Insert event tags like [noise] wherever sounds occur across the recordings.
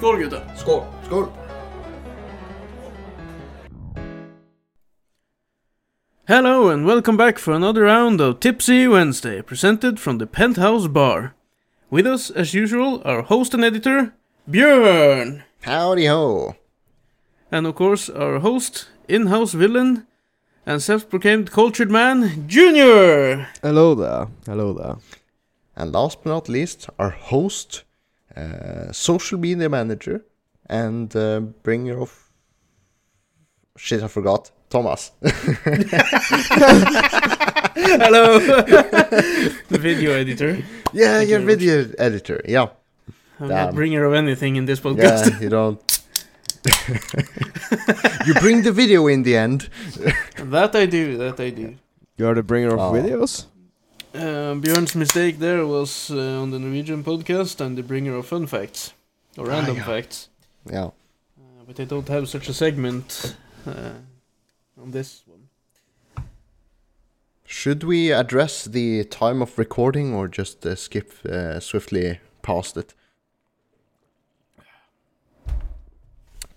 Skål gutta! Skål! Skål! Hello and welcome back for another round of Tipsy Wednesday, presented from the Penthouse Bar. With us, as usual, our host and editor, Björn! Howdy ho! And of course, our host, in-house villain, and self-proclaimed cultured man, Junior! Hello there. Hello there. And last but not least, our host, social media manager, and uh, bringer of. Shit, I forgot. Thomas. [laughs] Hello! the video editor. yeah, Thank your you very video editor. Yeah. I'm Damn. not bringer of anything in this podcast. Yeah, you [laughs] don't. you bring the video in the end. that I do, that I do. You're the bringer of Oh. videos? Uh, Björn's mistake there was uh, on the Norwegian podcast and the bringer of fun facts. Or Ah, random yeah. facts. Yeah. Uh, but they don't have such a segment uh, on this one. Should we address the time of recording or just uh, skip uh, swiftly past it?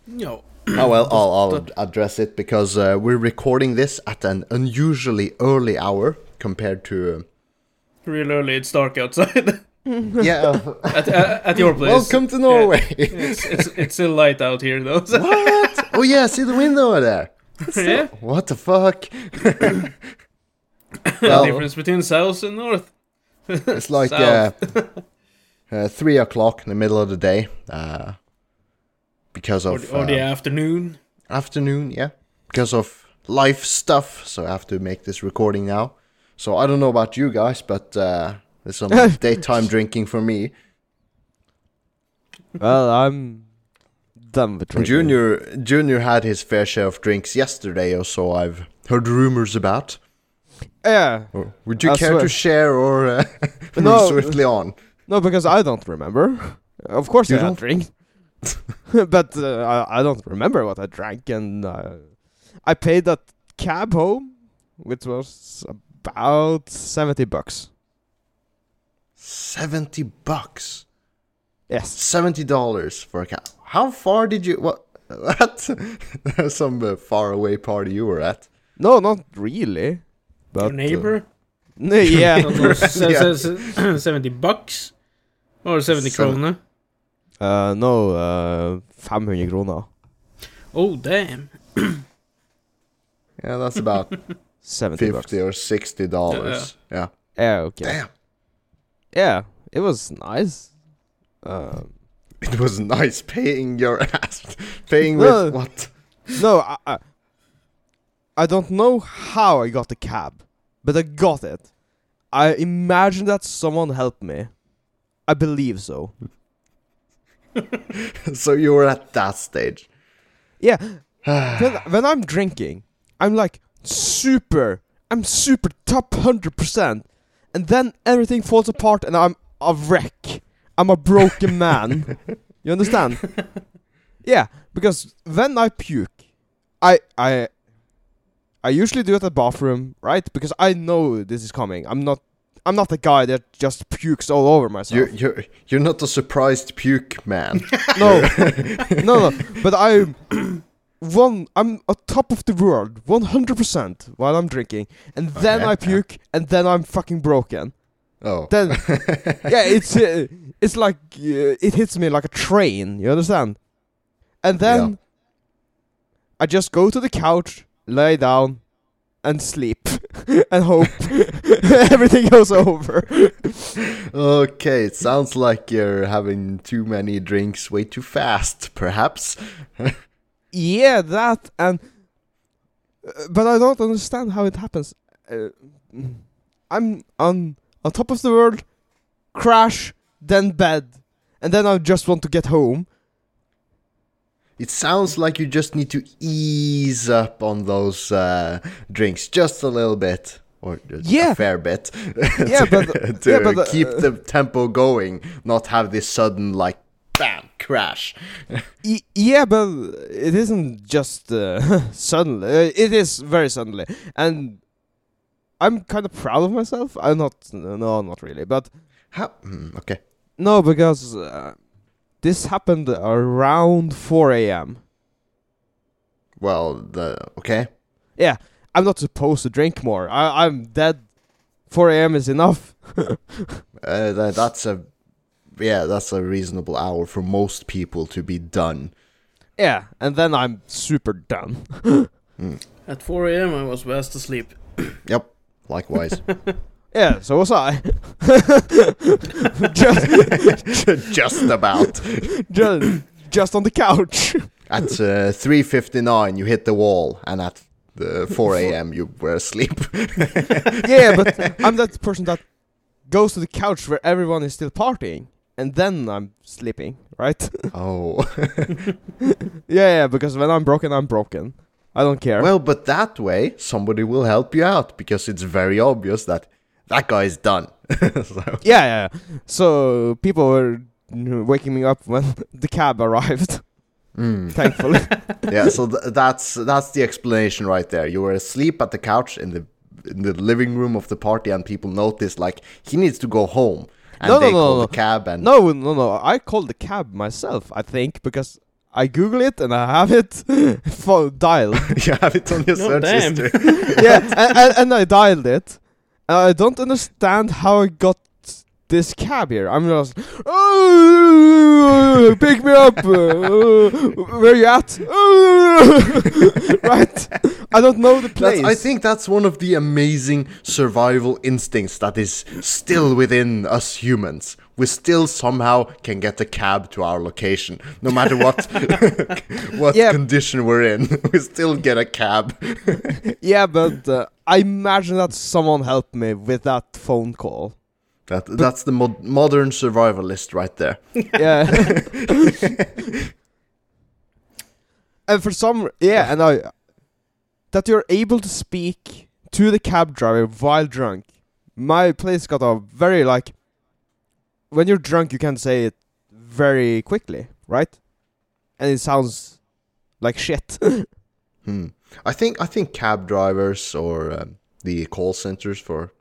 No. Oh well, I'll, I'll address it because uh, we're recording this at an unusually early hour compared to. Real early, it's dark outside. [laughs] Yeah. at, at, at your place. Welcome to Norway. It's, it's, it's still light out here though. [laughs] what? Oh yeah, see the window there. yeah? What the fuck? [coughs] The well, difference between south and north. [laughs] it's like uh, uh, three o'clock in the middle of the day. Uh, because Or, of the- or the uh, afternoon. afternoon, yeah. Because of life stuff, so I have to make this recording now. So I don't know about you guys, but uh, there's some [laughs] daytime drinking for me. well, I'm done with drinking. Junior Junior had his fair share of drinks yesterday or so I've heard rumors about. Yeah. Or would you I care swear. to share or uh, [laughs] move No. swiftly on? No, because I don't remember. Of course You I don't? drink. [laughs] but uh, I, I don't remember what I drank and uh, I paid that cab home, which was about 70 bucks. Seventy bucks. Yes. Seventy dollars for a cat. How far did you what [laughs] what [laughs] some uh, far away party you were at? No, not really. But, Your uh, neighbor. no, yeah. [laughs] Not those se- Yeah. se- se- 70 bucks? Or 70 Seven- krona? uh, no, uh, 500 kroner. Oh, damn. Yeah, that's about 70 bucks. fifty or sixty dollars. Yeah. Yeah, okay. Damn. Yeah, it was nice. Um, [laughs] It was nice paying your ass. [laughs] Paying No. with what? no, I, I, I don't know how I got the cab, but I got it. I imagine that someone helped me. I believe so. [laughs] so you were at that stage. Yeah, [sighs] when, when I'm drinking, I'm like super. I'm super top hundred percent, and then everything falls apart, and I'm a wreck. I'm a broken [laughs] man. you understand? Yeah, because when I puke, I I I usually do it at the bathroom, right? Because I know this is coming. I'm not I'm not the guy that just pukes all over myself. You're you're you're not a surprised puke man. [laughs] No, no, no. [laughs] But I'm one. I'm on top of the world, one hundred percent while I'm drinking, and then Okay. I puke, and then I'm fucking broken. Oh. Then, [laughs] yeah, it's uh, it's like uh, it hits me like a train. You understand? And then Yeah. I just go to the couch, lay down, and sleep, [laughs] and hope [laughs] everything goes over. okay, it sounds like you're having too many drinks way too fast, perhaps. Yeah, that and uh, but I don't understand how it happens. Uh, I'm on on top of the world, crash, then bed, and then I just want to get home. It sounds like you just need to ease up on those uh, drinks just a little bit. Or just Yeah. a fair bit. Yeah, [laughs] to, but- to yeah, but, uh, keep the tempo going, not have this sudden, like, bam, crash. Yeah, but it isn't just uh, [laughs] suddenly. Uh, it is very suddenly, and I'm kind of proud of myself. I'm not. No, not really, but How? hmm, okay. No, because uh, This happened around 4 a.m. Well, the okay. Yeah, I'm not supposed to drink more. I, I'm dead. 4 a.m. is enough. [laughs] Uh, that, that's a yeah, that's a reasonable hour for most people to be done. Yeah, and then I'm super done. [laughs] At 4 a.m., I was fast asleep. [coughs] Yep. Likewise. [laughs] Yeah, so was I. [laughs] just, Just about. just, just on the couch. At uh, 3:59, you hit the wall, and at uh, 4 a.m. you were asleep. yeah, but I'm that person that goes to the couch where everyone is still partying, and then I'm sleeping, right? [laughs] oh. [laughs] yeah, yeah, because when I'm broken, I'm broken. I don't care. well, but that way somebody will help you out because it's very obvious that that guy is done. [laughs] so, yeah, yeah. So people were waking me up when the cab arrived. mm. Thankfully. yeah, so th- that's that's the explanation right there. You were asleep at the couch in the in the living room of the party, and people noticed like he needs to go home, and No, no, they no, call no. the cab and no, no, no. I called the cab myself. I think because I Google it and I have it [laughs] for dialed. [laughs] you have it on your No, search damn. history. [laughs] yeah, and, and, and I dialed it. And I don't understand how I got this cab here. I'm just, oh, pick me up. [laughs] Uh, where you at? [laughs] right? I don't know the place. That's, I think that's one of the amazing survival instincts that is still within us humans. We still somehow can get a cab to our location, no matter what [laughs] what Yeah. condition we're in. We still get a cab. Yeah, but uh, I imagine that someone helped me with that phone call. That that's the mod- modern survivalist right there. [laughs] Yeah. [laughs] and for some, yeah, and I that you're able to speak to the cab driver while drunk. My place got a very like when you're drunk, you can say it very quickly, right? And it sounds like shit. [laughs] Hmm. I think I think cab drivers or um, the call centers for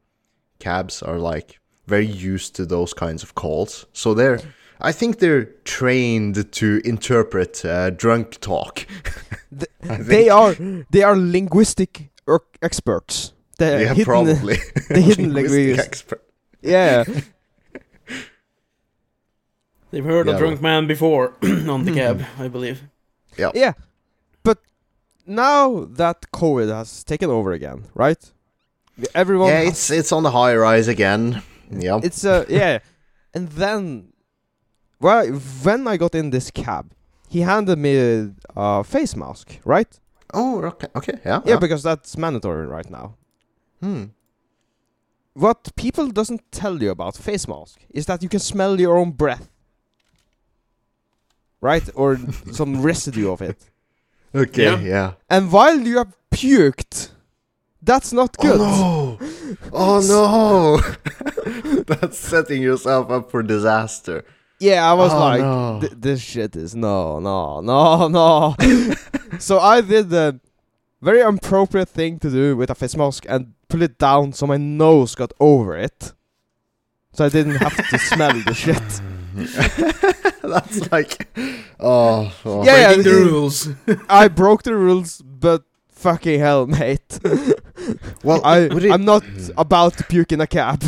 cabs are like very used to those kinds of calls. So they're I think they're trained to interpret uh, drunk talk. [laughs] Th- I they are they are linguistic er- experts. They're yeah, hidden, probably. [laughs] the hidden [laughs] linguistic expert. Yeah. They've heard Yeah, a drunk man before [clears throat] on the cab, I believe. yeah. But now that COVID has taken over again, right? Everyone, Yeah, has- it's it's on the high rise again. Yeah. it's uh, yeah, and then, well, when I got in this cab, he handed me a, a face mask, right? oh, okay, okay, yeah. Yeah, because that's mandatory right now. hmm. What people doesn't tell you about face mask is that you can smell your own breath. Right? Or [laughs] some residue of it. Okay, Yeah. yeah. And while you have puked, that's not good. Oh no! Oh no! [laughs] [laughs] That's setting yourself up for disaster. Yeah, I was Oh, like, no. "Th- this shit is no, no, no, no. [laughs] so I did the very appropriate thing to do with a face mask and pull it down so my nose got over it. So I didn't have to [laughs] smell the shit. That's like, oh, oh. Yeah, yeah, Breaking the rules. I broke the rules, but fucking hell, mate. Well, I, it- I'm not hmm. about to puke in a cab.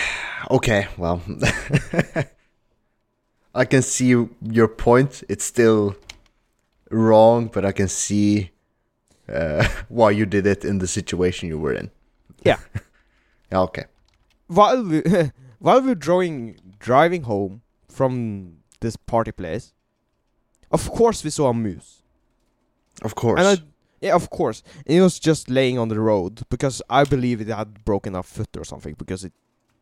[sighs] okay. Well, [laughs] I can see your point. It's still wrong, but I can see uh, [laughs] why you did it in the situation you were in. Yeah. [laughs] Yeah, okay. while we while we're drawing driving home from this party place, of course we saw a moose. Of course. And I, yeah, of course. And it was just laying on the road because I believe it had broken a foot or something because it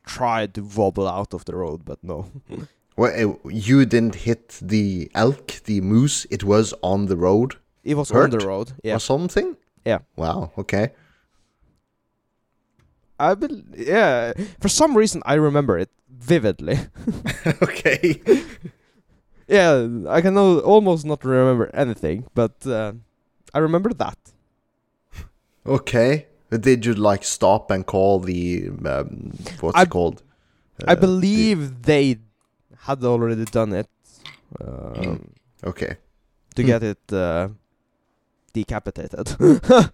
tried to wobble out of the road, but no. [laughs] well, uh, you didn't hit the elk, the moose. It was on the road It was Hurt? on the road. Yeah. or something. Yeah. Wow. Okay. I bel yeah. For some reason I remember it vividly. [laughs] [laughs] okay. yeah, I can almost not remember anything, but uh, I remember that. Okay. Did you like stop and call the um, what's I- it called? I Uh, believe they had already done it um, Okay. to get it uh, decapitated. [laughs]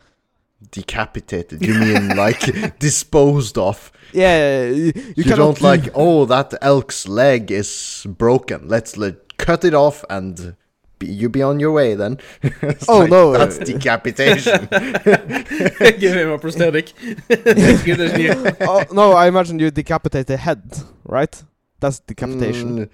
Decapitated. You mean like [laughs] disposed of? yeah, you, You, you, don't like, oh, that elk's leg is broken. Let's let, cut it off and you be on your way then. [laughs] Oh, like, no, uh, That's decapitation. [laughs] Give him a prosthetic. [laughs] Good as new. oh no, I imagine you decapitate the head, right? That's decapitation. Mm,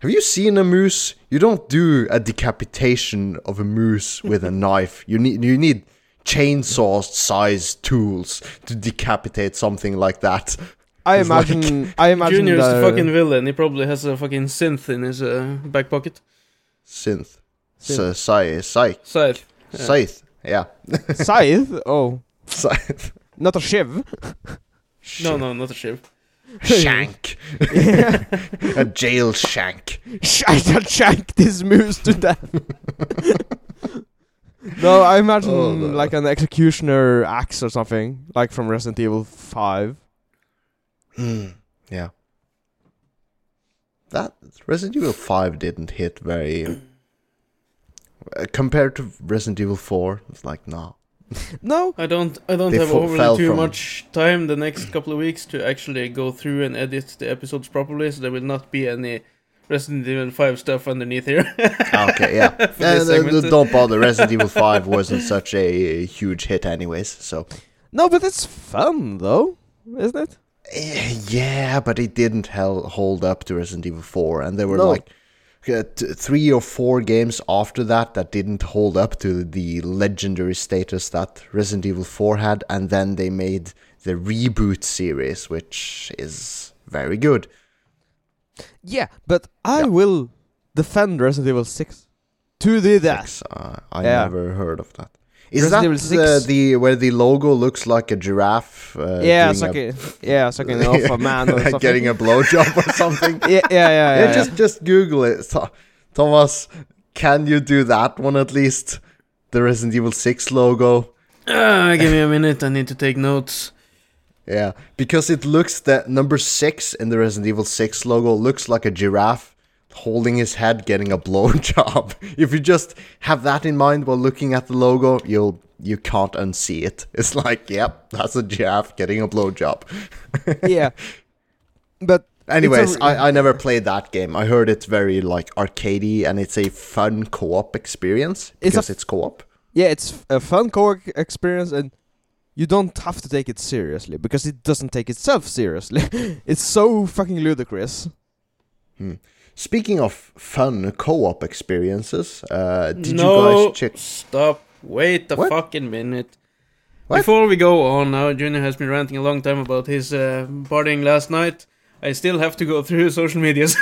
Have you seen a moose? You don't do a decapitation of a moose with a knife. You need you need chainsaw sized tools to decapitate something like that. I It's like- imagine. I imagine Junior's the the- fucking villain. He probably has a fucking synth in his uh, back pocket. Synth. Synth. Scythe. Scythe. Scythe. Yeah. Scythe. Yeah. [laughs] scythe. Oh, Scythe. not a shiv. No, no, not a shiv. Shank. [laughs] a jail shank. I shall shank this moose to death. [laughs] no, I imagine Oh, no. like an executioner axe or something, like from Resident Evil Five. Hmm. Yeah. That Resident Evil 5 didn't hit very. Uh, compared to Resident Evil 4, it's like, nah. [laughs] No, I don't. I don't They have fo- overly too from- much time the next couple of weeks to actually go through and edit the episodes properly, so there will not be any Resident Evil 5 stuff underneath here. Ah, Okay, yeah. [laughs] For Uh, this uh, segment. don't bother. Resident Evil 5 wasn't such a, a huge hit, anyways, so. no, but it's fun though, isn't it? Eh, Yeah, but it didn't hold up to Resident Evil 4, and there were No. like uh, t- three or four games after that that didn't hold up to the legendary status that Resident Evil 4 had, and then they made the reboot series, which is very good. Yeah, but I Yeah. will defend Resident Evil Six to the death. Six, uh, I Yeah. never heard of that. Is Resident that uh, the where the logo looks like a giraffe? Uh, yeah, doing sucking. yeah, sucking off a man or [laughs] something. getting a blowjob or [laughs] something? yeah, yeah, yeah, yeah, yeah, yeah. just just Google it, Tho- Thomas. Can you do that one at least? The Resident Evil Six logo. Ah, give me a minute. I need to take notes. Yeah, because it looks that number six in the Resident Evil Six logo looks like a giraffe holding his head, getting a [laughs] blowjob. if you just have that in mind while looking at the logo, you'll you can't unsee it. [laughs] It's like, yep, that's a giraffe getting a blowjob. [laughs] yeah. But Anyways, a- I, I never played that game. I heard it's very like arcadey and it's a fun co-op experience It's a because it's co-op. yeah, it's a fun co op experience, and you don't have to take it seriously because it doesn't take itself seriously. it's so fucking ludicrous. Hmm. Speaking of fun co-op experiences, uh, did no, you guys check? stop. Wait a What? fucking minute. What? Before we go on now, Junior has been ranting a long time about his uh, partying last night. I still have to go through [laughs] social medias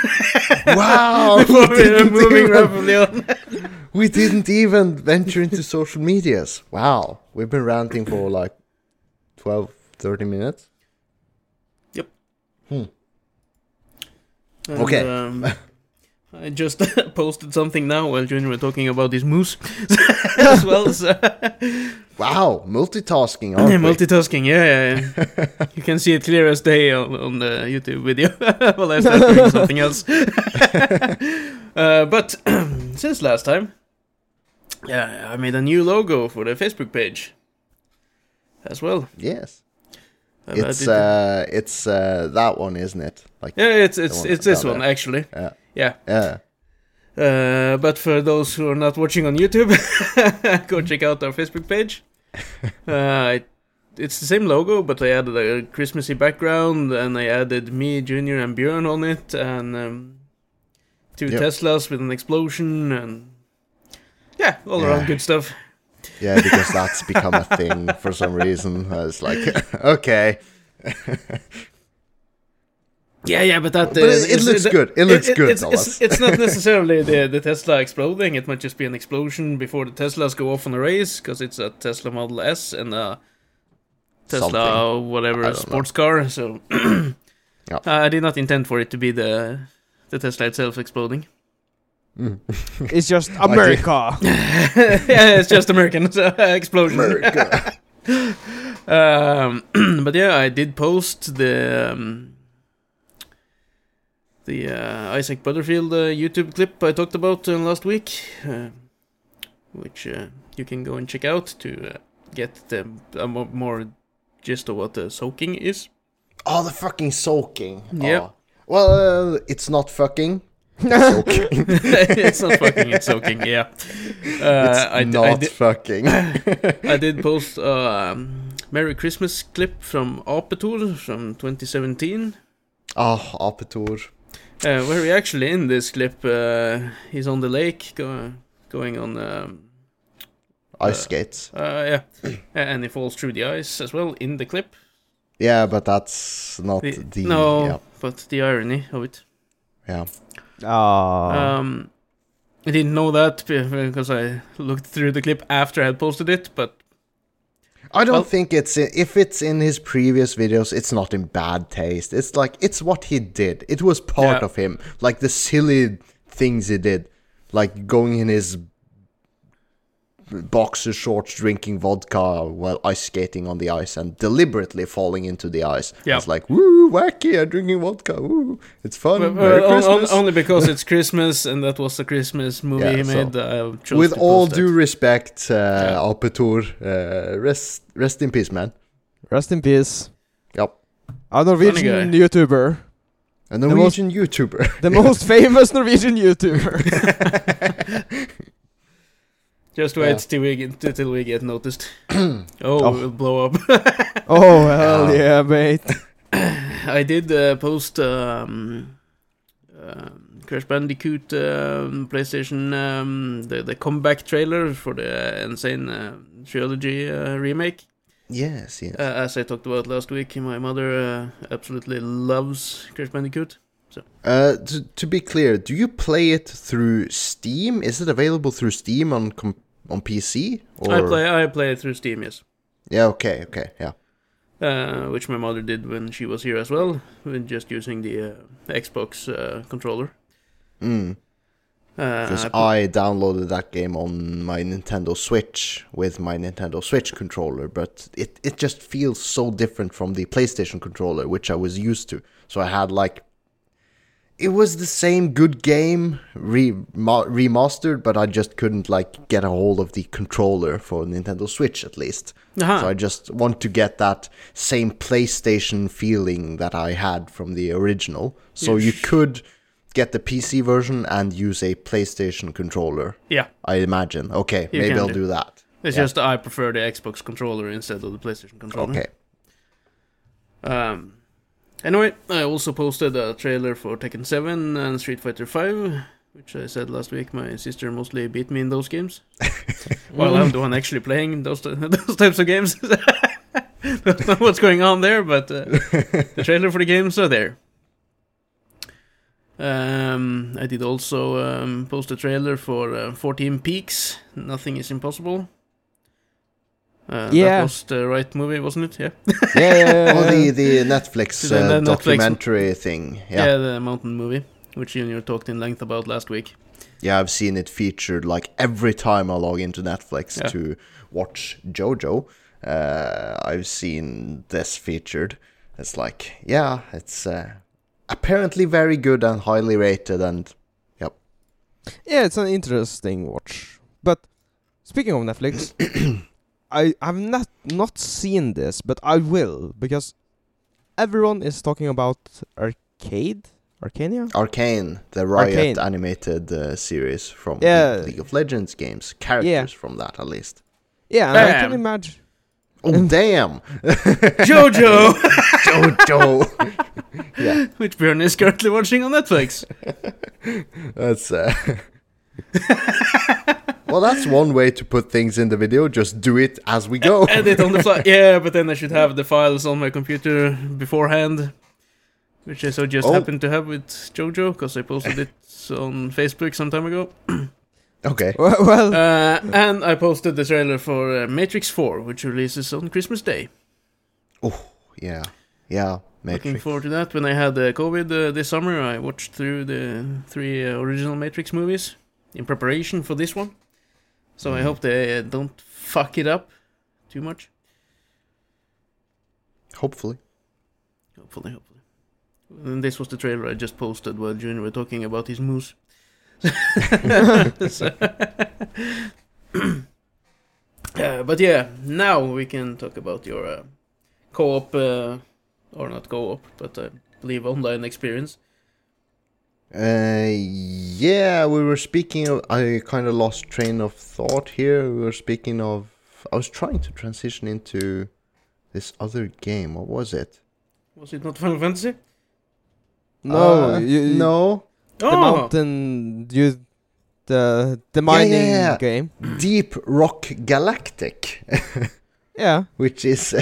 wow, [laughs] before we we're didn't, moving even, rapidly on. [laughs] we didn't even venture into social medias. Wow, we've been ranting for like 12, 30 minutes. And, Okay. um, [laughs] I just [laughs] posted something now while Junior were talking about his moose [laughs] as well. So. Wow, multitasking, aren't we? Multitasking, yeah, yeah, yeah. you can see it clear as day on, on the YouTube video while I start doing something else. uh, but [clears throat] since last time, yeah, I made a new logo for the Facebook page as well. yes, it's uh, it's uh, that one, isn't it? Like, yeah, it's it's one it's this one there. actually. yeah, Yeah. yeah. Uh, but for those who are not watching on YouTube, [laughs] go check out our Facebook page. [laughs] Uh, it, it's the same logo, but I added a Christmassy background, and I added me, Junior, and Björn on it, and um, two Yep. Teslas with an explosion, and yeah, all Yeah. around good stuff. Yeah, because that's become a thing for some reason. I was like, [laughs] okay. [laughs] Yeah, yeah, but that. But it- it uh, looks good. It looks good, It's, it's, it's not [laughs] necessarily the, the Tesla exploding. It might just be an explosion before the Teslas go off on a race, because it's a Tesla Model S and a Tesla Something. Whatever sports car. So [clears throat] Yeah. I did not intend for it to be the the Tesla itself exploding. Mm. [laughs] It's just America. [laughs] yeah, it's just American explosion. America. [laughs] um, [clears throat] but yeah, I did post the um, the uh, Isaac Butterfield uh, YouTube clip I talked about uh, last week, uh, which uh, you can go and check out to uh, get the a more gist of what the soaking is. Oh, the fucking soaking. Yeah. Oh. Well, uh, it's not fucking. It's [laughs] it's not fucking, it's soaking. Yeah. Uh, it's I, d- not I, did, fucking. [laughs] I did post a um, Merry Christmas clip from Apetor from 2017. oh, Apetor. Uh, where he actually in this clip, uh, he's on the lake go- going on, um, Ice Uh, skates. uh, yeah, [clears throat] and he falls through the ice as well in the clip. Yeah, but that's not The- the. no, Yeah. but the irony of it. yeah. Um, I didn't know that because I looked through the clip after I had posted it, but I don't Well- think it's in, if it's in his previous videos, it's not in bad taste. It's like it's what he did. It was part Yeah. of him, like the silly things he did, like going in his boxer shorts, drinking vodka while ice skating on the ice, and deliberately falling into the ice. Yeah. it's like woo, wacky! I'm drinking vodka. Woo, it's fun. But, Merry uh, on- on- only because it's [laughs] Christmas and that was the Christmas movie Yeah, he made. I chose With all due that. respect, uh, Yeah. Apetor, uh, rest rest in peace, man. Rest in peace. Yep. A Norwegian. YouTuber. A Norwegian YouTuber. The most [laughs] famous Norwegian YouTuber. [laughs] Just wait Yeah. till we get till we get noticed. [clears throat] oh, Oh. we'll blow up. [laughs] oh, hell Ah. yeah, mate. [coughs] I did uh, post um, um, Crash Bandicoot um, PlayStation um, the the comeback trailer for the N. Sane uh, trilogy uh, remake. yes, yes. Uh, as I talked about last week, my mother uh, absolutely loves Crash Bandicoot. Uh, to, to be clear, do you play it through Steam? Is it available through Steam on com- on PC? Or... I play I play it through Steam, yes. Yeah. Okay. Okay. Yeah. Uh, which my mother did when she was here as well, just using the uh, Xbox uh, controller. Mm. Uh, Because I I downloaded that game on my Nintendo Switch with my Nintendo Switch controller, but it it just feels so different from the PlayStation controller, which I was used to. So I had like. It was the same good game remastered, but I just couldn't like get a hold of the controller for Nintendo Switch at least. Aha. So I just want to get that same PlayStation feeling that I had from the original. So you could get the PC version and use a PlayStation controller. yeah, I imagine. Okay, You maybe I'll do. do that. it's Yeah. just I prefer the Xbox controller instead of the PlayStation controller. Okay. Um. Anyway, I also posted a trailer for Tekken 7 and Street Fighter 5, which I said last week my sister mostly beat me in those games. [laughs] While I'm the one actually playing those [laughs] those types of games. [laughs] Don't know what's going on there, but uh, the trailer for the games are there. Um, I did also um, post a trailer for uh, 14 Peaks. Nothing is impossible. Uh, Yeah. that was the right movie, wasn't it? Yeah. [laughs] Yeah, yeah, yeah. Oh, the the Netflix uh, the Netflix- documentary thing. Yeah, Yeah. the mountain movie, which Junior talked in length about last week. yeah, I've seen it featured like every time I log into Netflix Yeah. to watch JoJo. Uh, I've seen this featured. It's like, yeah, it's uh, apparently very good and highly rated, and yep. Yeah, it's an interesting watch. But speaking of Netflix, [clears throat] I have not not seen this, but I will because everyone is talking about Arcade, Arcania. Arcane, the Riot Arcane. animated uh, series from Yeah. the League of Legends games, characters from that at least. Yeah, and I can Bam. imagine. Oh [laughs] damn, Jojo, [laughs] JoJo. [laughs] yeah, which Björn is currently watching on Netflix. that's. Uh... well, that's one way to put things in the video. Just do it as we go. Edit on the fly. [laughs] Yeah, but then I should have the files on my computer beforehand, which I so just Oh. happened to have with Jojo because I posted it on Facebook some time ago. [clears throat] okay. Well, well Uh, and I posted the trailer for uh, Matrix 4, which releases on Christmas Day. Oh yeah. Yeah. Looking forward to that. When I had uh, COVID uh, this summer, I watched through the three uh, original Matrix movies in preparation for this one. So I hope they uh, don't fuck it up too much. Hopefully. Hopefully, hopefully. And this was the trailer I just posted while Junior were talking about his moose. [laughs] So- Uh, but yeah, now we can talk about your uh, co-op, uh, or not co-op, but I believe online experience. Uh, yeah, we were speaking of. I kind of lost train of thought here. We were speaking of. I was trying to transition into this other game. What was it? Was it not Final Fantasy? No, Uh, you, you- no. The Oh, mountain, you, the the mining yeah. game. Deep Rock Galactic, [laughs] Yeah. which is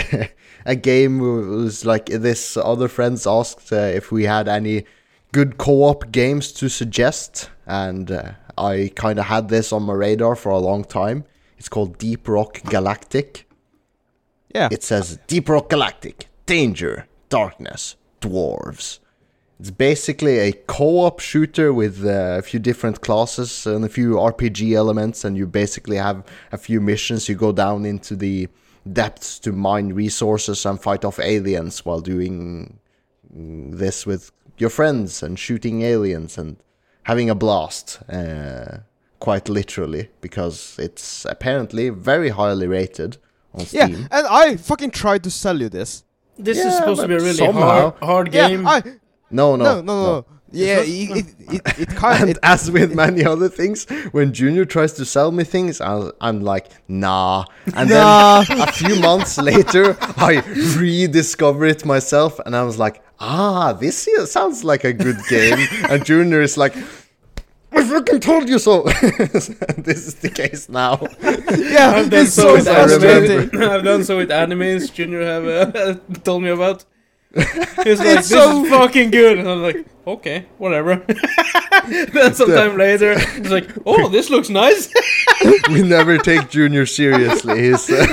[laughs] a game. Was like this. Other friends asked uh, if we had any good co-op games to suggest, and uh, I kind of had this on my radar for a long time. It's called Deep Rock Galactic. Yeah. It says Deep Rock Galactic, Danger, Darkness, Dwarves. It's basically a co op shooter with uh, a few different classes and a few RPG elements, and you basically have a few missions. You go down into the depths to mine resources and fight off aliens while doing mm, this with your friends and shooting aliens and having a blast. Uh, quite literally, because it's apparently very highly rated on Yeah, and I fucking tried to sell you this. this is supposed to be a really somehow- hard, hard game. Yeah, I No, no, no no no. Yeah, it it, it, it kind And as with many other things, when Junior tries to sell me things, I- I'm like, nah. And Nah. then a few months [laughs] later, I rediscover it myself, and I was like, ah, this here sounds like a good game. [laughs] and Junior is like, I fucking told you so. [laughs] this is the case now. yeah, I've done it's so so with frustrating. anime. I've done so with animes. Junior have uh, told me about. He's like, It's this so- is fucking good, and I'm like, okay, whatever. [laughs] then sometime later, he's like, oh, [laughs] this looks nice. [laughs] we never take Junior seriously. He's, uh,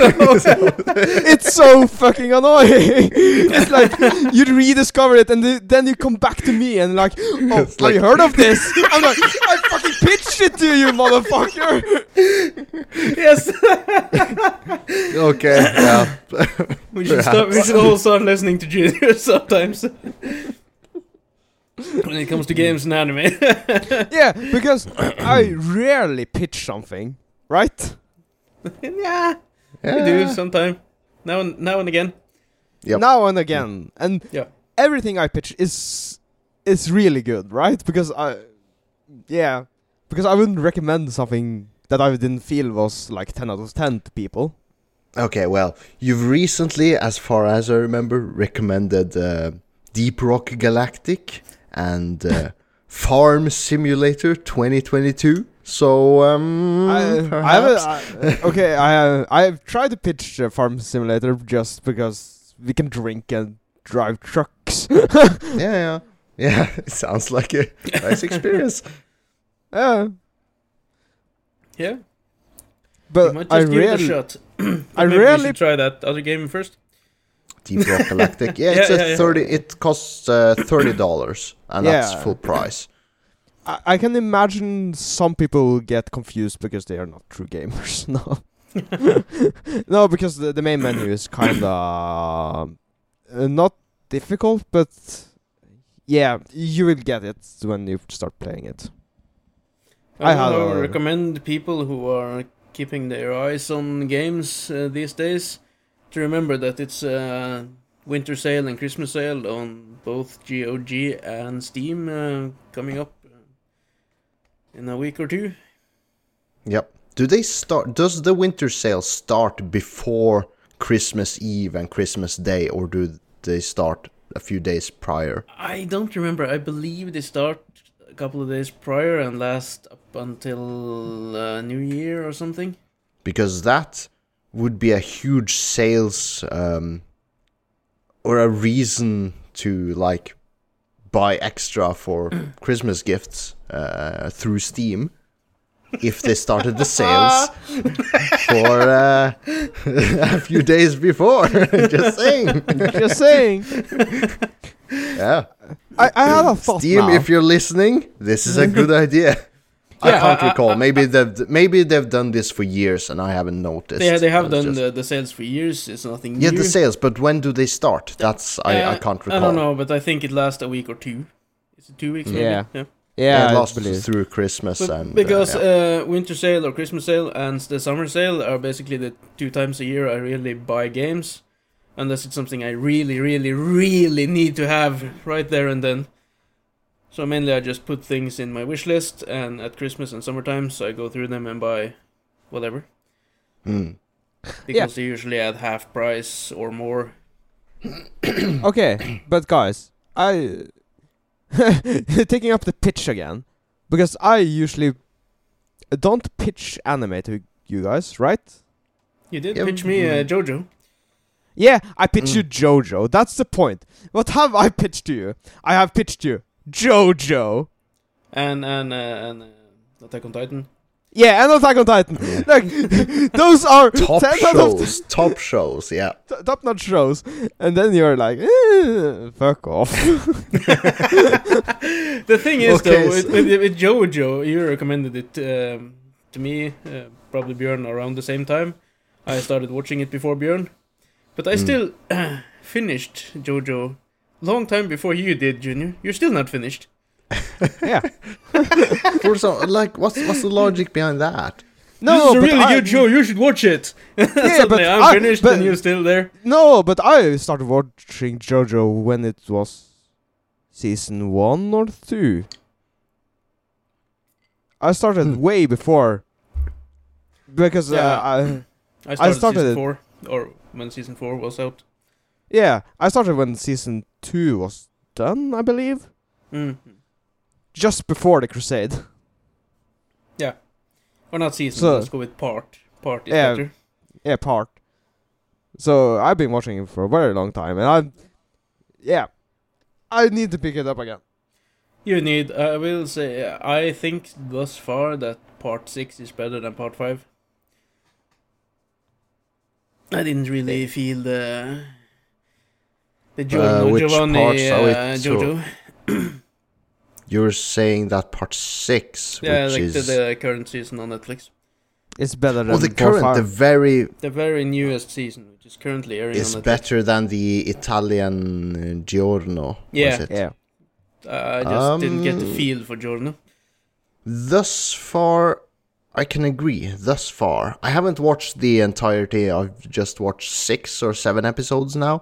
it's so fucking annoying. it's like you rediscover it and th- then you come back to me and like, oh, It's have like- you heard of this? I'm like, I fucking pitched it to you, motherfucker. yes, okay, yeah. we should stop. We should all start listening to Junior sometimes. When it comes to games and anime. [laughs] yeah, because I rarely pitch something, right? [laughs] yeah, we yeah. do sometime. Now and now and again. Yep. Now and again, and Yeah. everything I pitch is is really good, right? Because I, yeah, because I wouldn't recommend something that I didn't feel was like ten out of ten to people. Okay, well, you've recently, as far as I remember, recommended uh, Deep Rock Galactic and uh, [laughs] Farm Simulator 2022. So, um, I, I haven't, perhaps. I, okay, I I've tried to pitch uh, Farm Simulator just because we can drink and drive trucks. [laughs] yeah, yeah, yeah. [laughs] It sounds like a nice experience. yeah, Yeah, you but might I just give it a really, shot. [clears throat] I really, should try that other game first. Deep Rock Galactic. Yeah, [laughs] Yeah, it's yeah, a yeah. thirty. It costs uh, thirty dollars, and that's full price. I, I can imagine some people get confused because they are not true gamers. [laughs] No, [laughs] no, because the, the main menu is kind of uh, not difficult, but yeah, you will get it when you start playing it. I I, would recommend people who are keeping their eyes on games uh, these days to remember that it's uh, winter sale and Christmas sale on both GOG and Steam uh, coming up uh, in a week or two. Yep. Do they start? Does the winter sale start before Christmas Eve and Christmas Day, or do they start a few days prior? I don't remember. I believe they start a couple of days prior and last up until uh, New Year or something. Because that would be a huge sales um, or a reason to like buy extra for [clears throat] Christmas gifts uh, through Steam. If they started the sales [laughs] for uh, [laughs] a few days before, [laughs] just saying. Just saying. Yeah. I, I had a thought Steam, now. if you're listening, this is a good idea. I Yeah, can't I- I- recall. I- maybe they've maybe they've done this for years and I haven't noticed. Yeah, they have It's done just- the, the sales for years. It's nothing new. yeah new. the sales, but when do they start? That's I, I Uh, can't recall. I don't know, but I think it lasts a week or two. Is it two weeks? Maybe? Yeah. yeah. Yeah, it lasts believe. through Christmas But and uh, because yeah. uh, winter sale or Christmas sale and the summer sale are basically the two times a year I really buy games, unless it's something I really, really, really need to have right there and then. So mainly I just put things in my wish list, and at Christmas and summertime, so I go through them and buy whatever Hmm. because they usually at half price or more. [coughs] okay, but guys, I [laughs] taking up the pitch again because I usually don't pitch anime to you guys, right? You did Yeah, pitch me uh, mm. JoJo. Yeah, I pitched you Mm. JoJo. That's the point. What have I pitched to you? I have pitched you JoJo. and and uh, and uh, Attack on Titan. Yeah, and Attack on Titan. Yeah. [laughs] Like those are [laughs] top 10 out of shows, top shows, yeah. [laughs] t- top-notch shows, and then you're like, eh, fuck off. the thing is, Okay, though, with, with, with JoJo, you recommended it um, to me, uh, probably Björn, around the same time. I started watching it before Björn, but I Mm. still [clears throat] finished JoJo long time before you did, Junior. You're still not finished. [laughs] yeah. [laughs] For some, like, what's what's the logic behind that? No, this is a but really I- good show. You should watch it. [laughs] Yeah, Suddenly, but I'm I- finished, but- and you're still there. No, but I started watching JoJo when it was season one or two. I started Hmm. way before because Yeah. uh, I I started, started season it- four, or when season four was out. yeah I started when season two was done, I believe, Mm. just before the Crusade. Yeah. Or not season. So- let's go with part. Part is Yeah. better. Yeah, part. So I've been watching it for a very long time, and I'm yeah, I need to pick it up again. You need. I will say. I think thus far that part six is better than part five. I didn't really feel the the Giorno which Giovanni parts are it? uh, So- You're saying that part six, yeah, which like is the, the current season on Netflix, It's better than oh, the current, five. the very the very newest season, which is currently airing is on Netflix. better than the Italian uh, Giorno. Yeah. Was it? yeah. Uh, I just didn't get the Um, feel for Giorno. Thus far, I can agree. Thus far, I haven't watched the entirety. I've just watched six or seven episodes now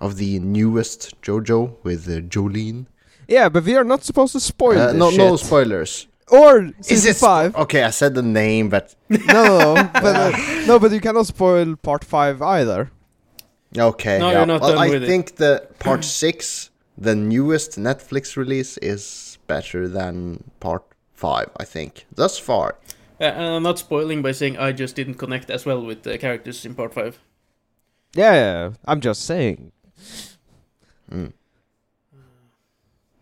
of the newest JoJo with uh, Jolyne. Yeah, but we are not supposed to spoil Uh, this no, shit. no spoilers. Or Is it five. Okay, I said the name, but [laughs] no, no, no, but uh, [laughs] no, but you cannot spoil part five either. okay. No, yeah. you're not well, done I with it. think the [clears throat] part six, the newest Netflix release, is better than part five. I think thus far. Uh, and I'm not spoiling by saying I just didn't connect as well with the characters in part five. Yeah, yeah, I'm just saying. Mm.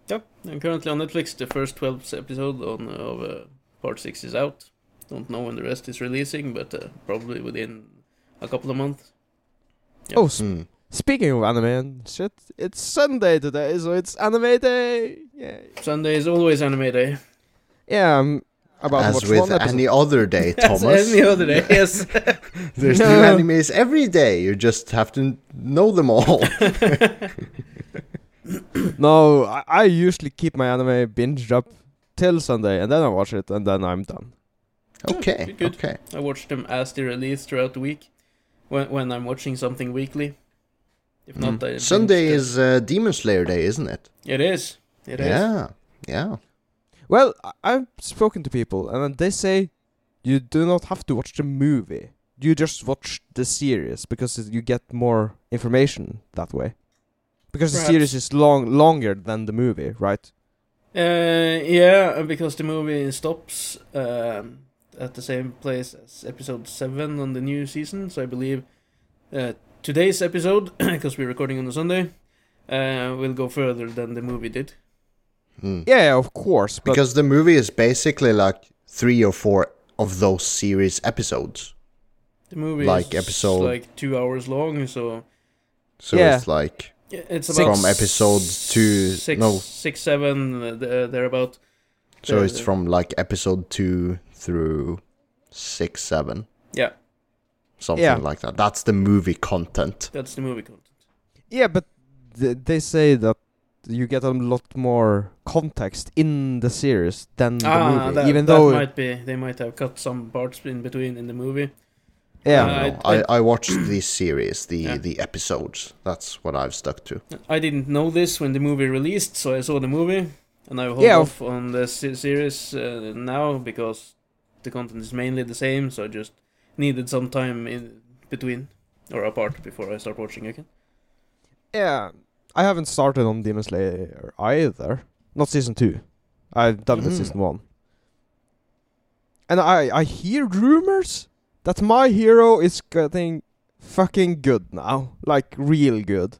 Yeah, and currently on Netflix, the first 12 episode on uh, of uh, part six is out. Don't know when the rest is releasing, but uh, probably within a couple of months. Yeah. Oh, s- Hmm. speaking of anime and shit, it's Sunday today, so it's anime day. Yeah, Sunday is always anime day. yeah. I'm about to As watch with one episode. any other day, [laughs] As Thomas. any other day, yes. [laughs] [laughs] There's new animes every day. You just have to know them all. [laughs] No, I, I usually keep my anime binged up till Sunday, and then I watch it, and then I'm done. okay. good, good. Okay. I watch them as they release throughout the week. When when I'm watching something weekly. If not, I Mm. Sunday is uh, Demon Slayer Day, isn't it? It is. It is. yeah. Yeah. Well, I've spoken to people, and they say you do not have to watch the movie. You just watch the series because you get more information that way. Because the series is long longer than the movie, right? Uh, yeah, because the movie stops um, at the same place as episode 7 on the new season. So I believe uh, today's episode, [coughs] because we're recording on a Sunday, uh, will go further than the movie did. Mm. Yeah, of course. But Because the movie is basically like three or four of those series episodes. The movie Like is episode- like two hours long, so So Yeah. it's like it's about From episode two- six, no. six, seven, uh, thereabout. So The- it's from like episode two through six, seven, Yeah, something Yeah. like that. That's the movie content. that's the movie content. Yeah, but th- they say that you get a lot more context in the series than the ah, movie, that, even that though might be they might have cut some parts in between in the movie. Yeah, I, Uh, know. I- I, I watched the series, the Yeah. the episodes. That's what I've stuck to. I didn't know this when the movie released, so I saw the movie, and I hold Yeah, off on the series uh, now because the content is mainly the same. So I just needed some time in between or apart before I start watching again. yeah. I haven't started on Demon Slayer either. Not season two. I've done the Mm. season one. And I I hear rumors that my hero is getting fucking good now, like real good.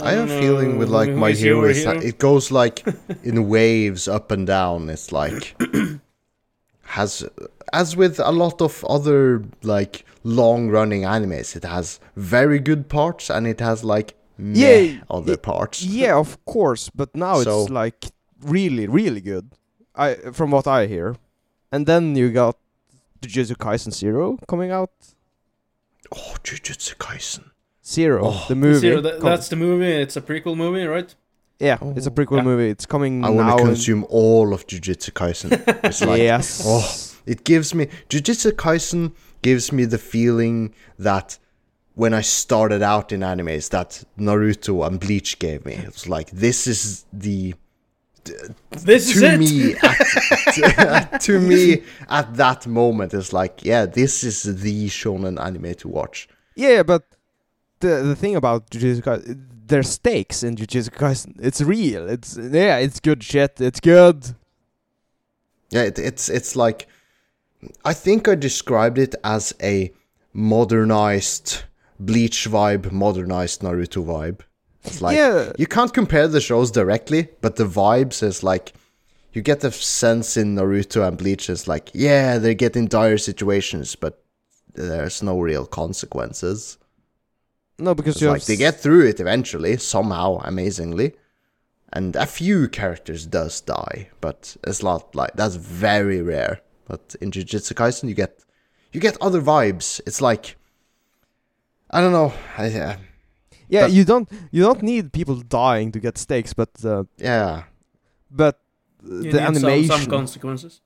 I have a feeling with like my is hero is hero. it goes like in [laughs] waves up and down. It's like [clears throat] has as with a lot of other like long running animes, it has very good parts and it has like meh Yeah, other y- parts. Yeah, of course, but now So- it's like really, really good. I from what I hear. And then you got Jujutsu Kaisen Zero coming out. Oh, Jujutsu Kaisen. Zero, Oh. the movie. Zero, that, that's the movie. It's a prequel movie, right? yeah, oh, it's a Oh. prequel Yeah. movie. It's coming I want to in- consume all of Jujutsu Kaisen. [laughs] It's like yes. oh. it gives me Jujutsu Kaisen gives me the feeling that when I started out in animes that Naruto and Bleach gave me. It's like this is the This is to it. me at, [laughs] to me at that moment it's like yeah this is the shonen anime to watch. Yeah, but the the thing about Jujutsu Kaisen, there's stakes in Jujutsu Kaisen. It's real. It's yeah, it's good shit. It's good. Yeah, it, it's it's like I think I described it as a modernized Bleach vibe, modernized Naruto vibe. It's like yeah, you can't compare the shows directly, but the vibes is like you get the sense in Naruto and Bleach is like yeah they get in dire situations, but there's no real consequences. no, because It's you like they get through it eventually somehow, amazingly, and a few characters does die, but it's not like that's very rare. But in Jujutsu Kaisen, you get you get other vibes. It's like I don't know. I, uh, yeah. but- You don't you don't need people dying to get stakes, but uh, yeah, but You the need animation. Some, some consequences.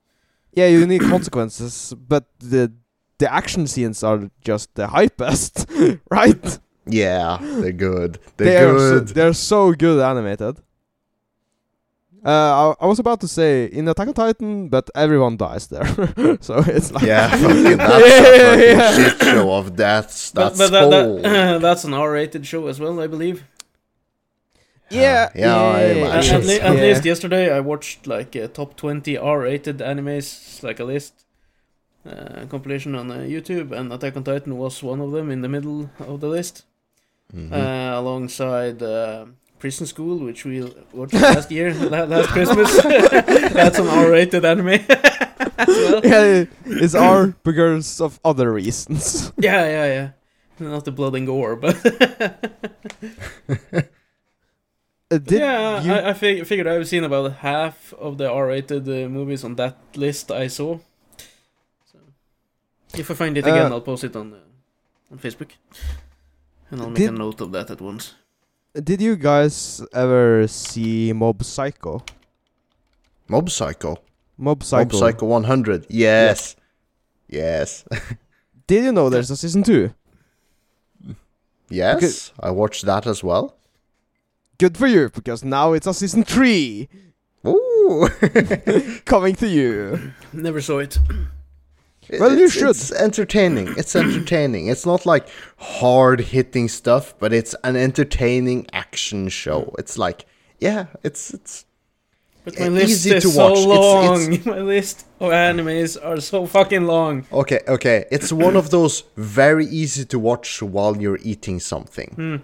yeah, you need consequences, but the the action scenes are just the hypest, [laughs] right? yeah, they're good. They They're are so, good. they're so good animated. Uh, I, I was about to say in Attack on Titan, but everyone dies there, [laughs] so it's like yeah, [laughs] fucking that's Yeah, a yeah, fucking yeah. shit show of deaths. But, That's but that, whole. that, [laughs] that's an R-rated show as well, I believe. yeah, Yeah, I At, at, le- at least yesterday, I watched like a top 20 R-rated animes, like a list uh, compilation on uh, YouTube, and Attack on Titan was one of them in the middle of the list, Mhm. uh, alongside uh, Prison School, which we watched last year, [laughs] last Christmas. [laughs] That's an R-rated anime [laughs] well. yeah, it's R because of other reasons. Yeah, yeah, yeah. Not the blood and gore, but Uh, did yeah, you, I, I fig- figured I've seen about half of the R-rated uh, movies on that list I saw. So, if I find it again, Uh, I'll post it on uh, on Facebook, and I'll make Did- a note of that at once. Did you guys ever see Mob Psycho? Mob Psycho. Mob Psycho. Mob Psycho 100. Yes. Yes. [laughs] Did you know there's a season two? yes. I watched that as well. Good for you, because now it's a season three Ooh. [laughs] [laughs] coming to you. Never saw it. Well, you It's- should. It's entertaining. It's entertaining. It's not like hard hitting stuff, but it's an entertaining action show. It's like, yeah, it's it's But my Uh, list easy is to watch. It's- long. it's- [laughs] my list of animes are so fucking long. okay. Okay, it's one of those very easy to watch while you're eating something. Hmm.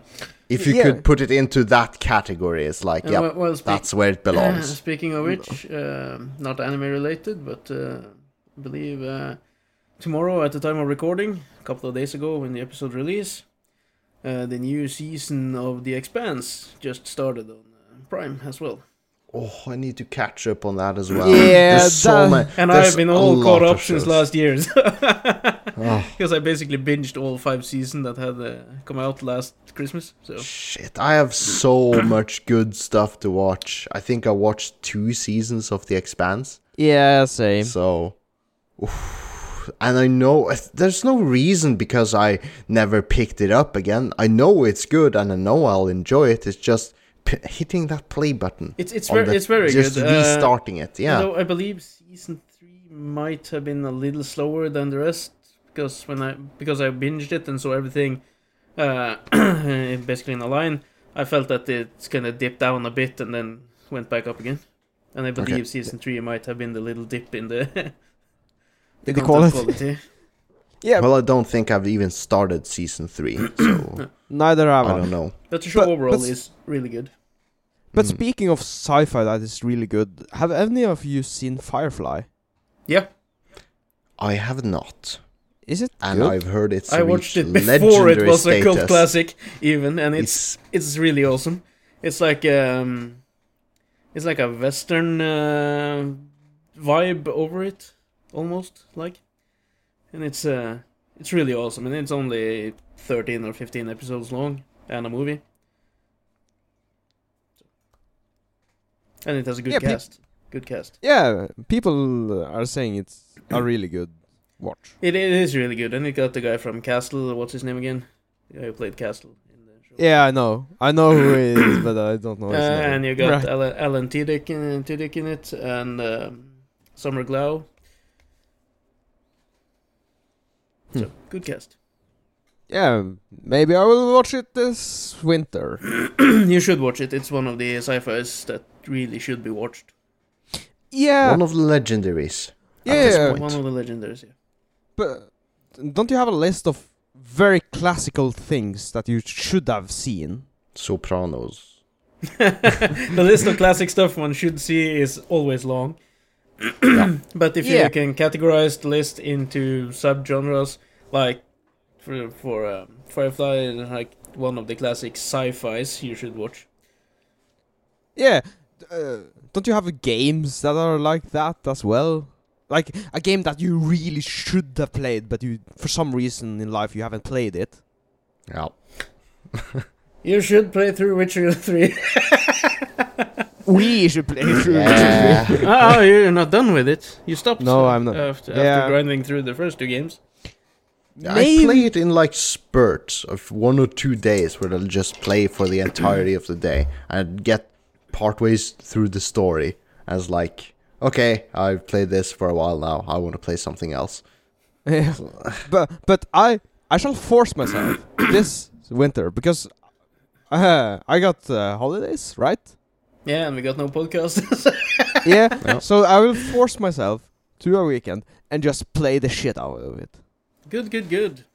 If you Yeah. could put it into that category, it's like, Uh, yeah, well, well, speak- that's where it belongs. [clears throat] speaking of which, um, not anime related, but uh, I believe uh, tomorrow at the time of recording, a couple of days ago when the episode release, uh, the new season of The Expanse just started on uh, Prime as well. oh, I need to catch up on that as well. Yeah, There's so that- many. And I've been all caught up since shows. last year's. [laughs] Oh, Because I basically binged all five seasons that had uh, come out last Christmas. So shit, I have so [clears throat] much good stuff to watch. I think I watched two seasons of The Expanse. Yeah, same. So, oof. And I know there's no reason because I never picked it up again. I know it's good and I know I'll enjoy it. It's just p- hitting that play button. it's it's very the- it's very just good. Uh, restarting it. Yeah. Although I believe season three might have been a little slower than the rest because when I because I binged it and saw everything uh, [clears throat] basically in a line, I felt that it's kind of dip down a bit and then went back up again. And I believe Okay. season three might have been the little dip in the [laughs] In the content quality. quality. [laughs] Yeah, well, I don't think I've even started season three, [clears throat] so [clears throat] neither have I I. don't know. But the show But- overall but- is really good. But Mm. speaking of sci-fi, that is really good. Have any of you seen Firefly? Yeah, I have not, Is it and good? I've heard it's I watched it before it legendary was a cult classic, even, and it's It's it's really awesome. It's like um, it's like a western uh, vibe over it, almost like, and it's uh, it's really awesome, and it's only thirteen or fifteen episodes long and a movie, and it has a good Yeah, cast. Good cast. Yeah, people are saying it's a [clears throat] really good watch. It, it is really good, and it got the guy from Castle. What's his name again? The guy who played Castle in the show. Yeah, I know. I know who it is, [coughs] but I don't know Uh, his name. and you got Right. Alan, Alan Tudyk in, in it, and um, Summer Glau. Hmm. So good cast. Yeah, maybe I will watch it this winter. [clears throat] you should watch it. It's one of the sci-fi's that really should be watched. Yeah, one of the legendaries. at yeah. One of the legendaries. Yeah. but don't you have a list of very classical things that you should have seen? Sopranos. [laughs] the list of classic stuff one should see is always long. Yeah. [clears throat] But if Yeah. you can categorize the list into subgenres, like for for um, Firefly, like one of the classic sci-fi's, you should watch. Yeah, uh, don't you have games that are like that as well? Like a game that you really should have played, but you, for some reason in life, you haven't played it. Yeah. [laughs] You should play through Witcher 3. [laughs] We should play through. [laughs] Yeah. oh, you're not done with it. You stopped. No, uh, I'm not. After, Yeah. after grinding through the first two games. I play it in like spurts of one or two days where I'll just play for the entirety of the day and get partways through the story as like, okay, I've played this for a while now. I want to play something else. Yeah. but but I I shall force myself this winter because uh, I got uh, holidays, right? Yeah, and we got no podcast. [laughs] Yeah. Yeah. So I will force myself to a weekend and just play the shit out of it, good, good, good.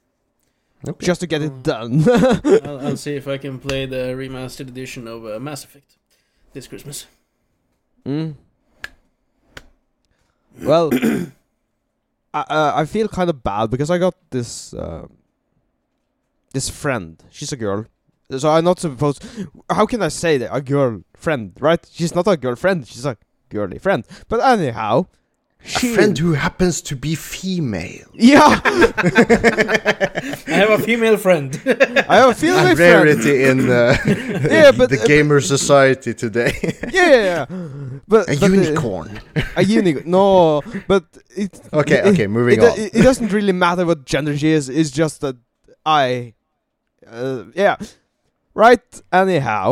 Okay. just to get it done. [laughs] I'll, [laughs] I'll see if I can play the remastered edition of uh, Mass Effect this Christmas. Mm. Well, [coughs] I uh, I feel kind of bad because I got this uh, this friend. She's a girl, so I'm not supposed. How can I say that a girl friend? Right? She's not a girlfriend. She's a girly friend. But anyhow, A friend who happens to be female. Yeah, [laughs] I have a female friend. I have a female A friend. rarity in uh, [laughs] Yeah, [laughs] but- the gamer society today. Yeah, yeah, yeah. But a but, uh, unicorn. a unicorn. No, but it. Okay, it- okay, moving it, on. It, it doesn't really matter what gender she is. It's just that I, uh, yeah, right. Anyhow,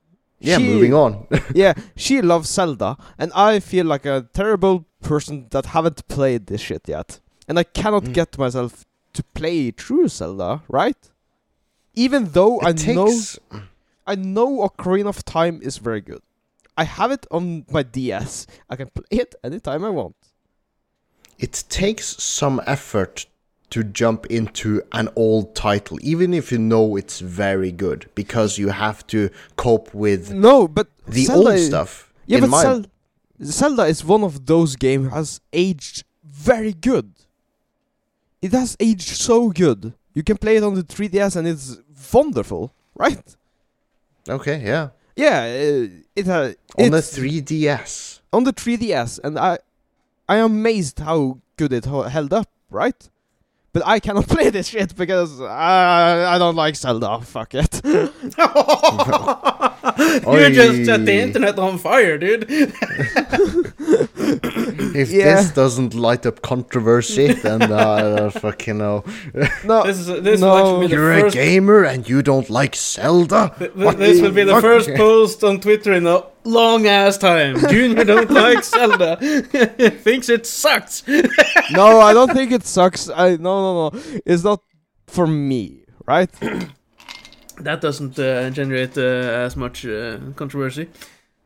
[laughs] yeah, she- moving on. [laughs] [laughs] yeah, she loves Zelda, and I feel like a terrible person that haven't played this shit yet, and I cannot Mm. get myself to play through Zelda. Right? Even though I It know takes I know Ocarina of Time is very good. I have it on my DS. I can play it anytime I want. it takes some effort to jump into an old title, even if you know it's very good, because you have to cope with No, but the Zelda old stuff. Yeah, but Zel- Zelda is one of those games has aged very good. It has aged so good. You can play it on the 3DS and it's wonderful, right? okay, yeah. Yeah, uh, it uh, On the 3DS. on the 3DS, and I I am amazed how good it held up, right? But I cannot [laughs] play this shit because I I don't like Zelda. Fuck it. [laughs] you just set the internet on fire, dude. [laughs] If Yeah. this doesn't light up controversy, then uh, I don't fucking know. No, This is this No. will be the You're a gamer and you don't like Zelda? th- th- this will be the fuck? first post on Twitter in a long ass time. Junior don't like Zelda. [laughs] Thinks it sucks. [laughs] no, I don't think it sucks. I no no no. It's not for me, right? [clears throat] That doesn't uh, generate uh, as much uh, controversy.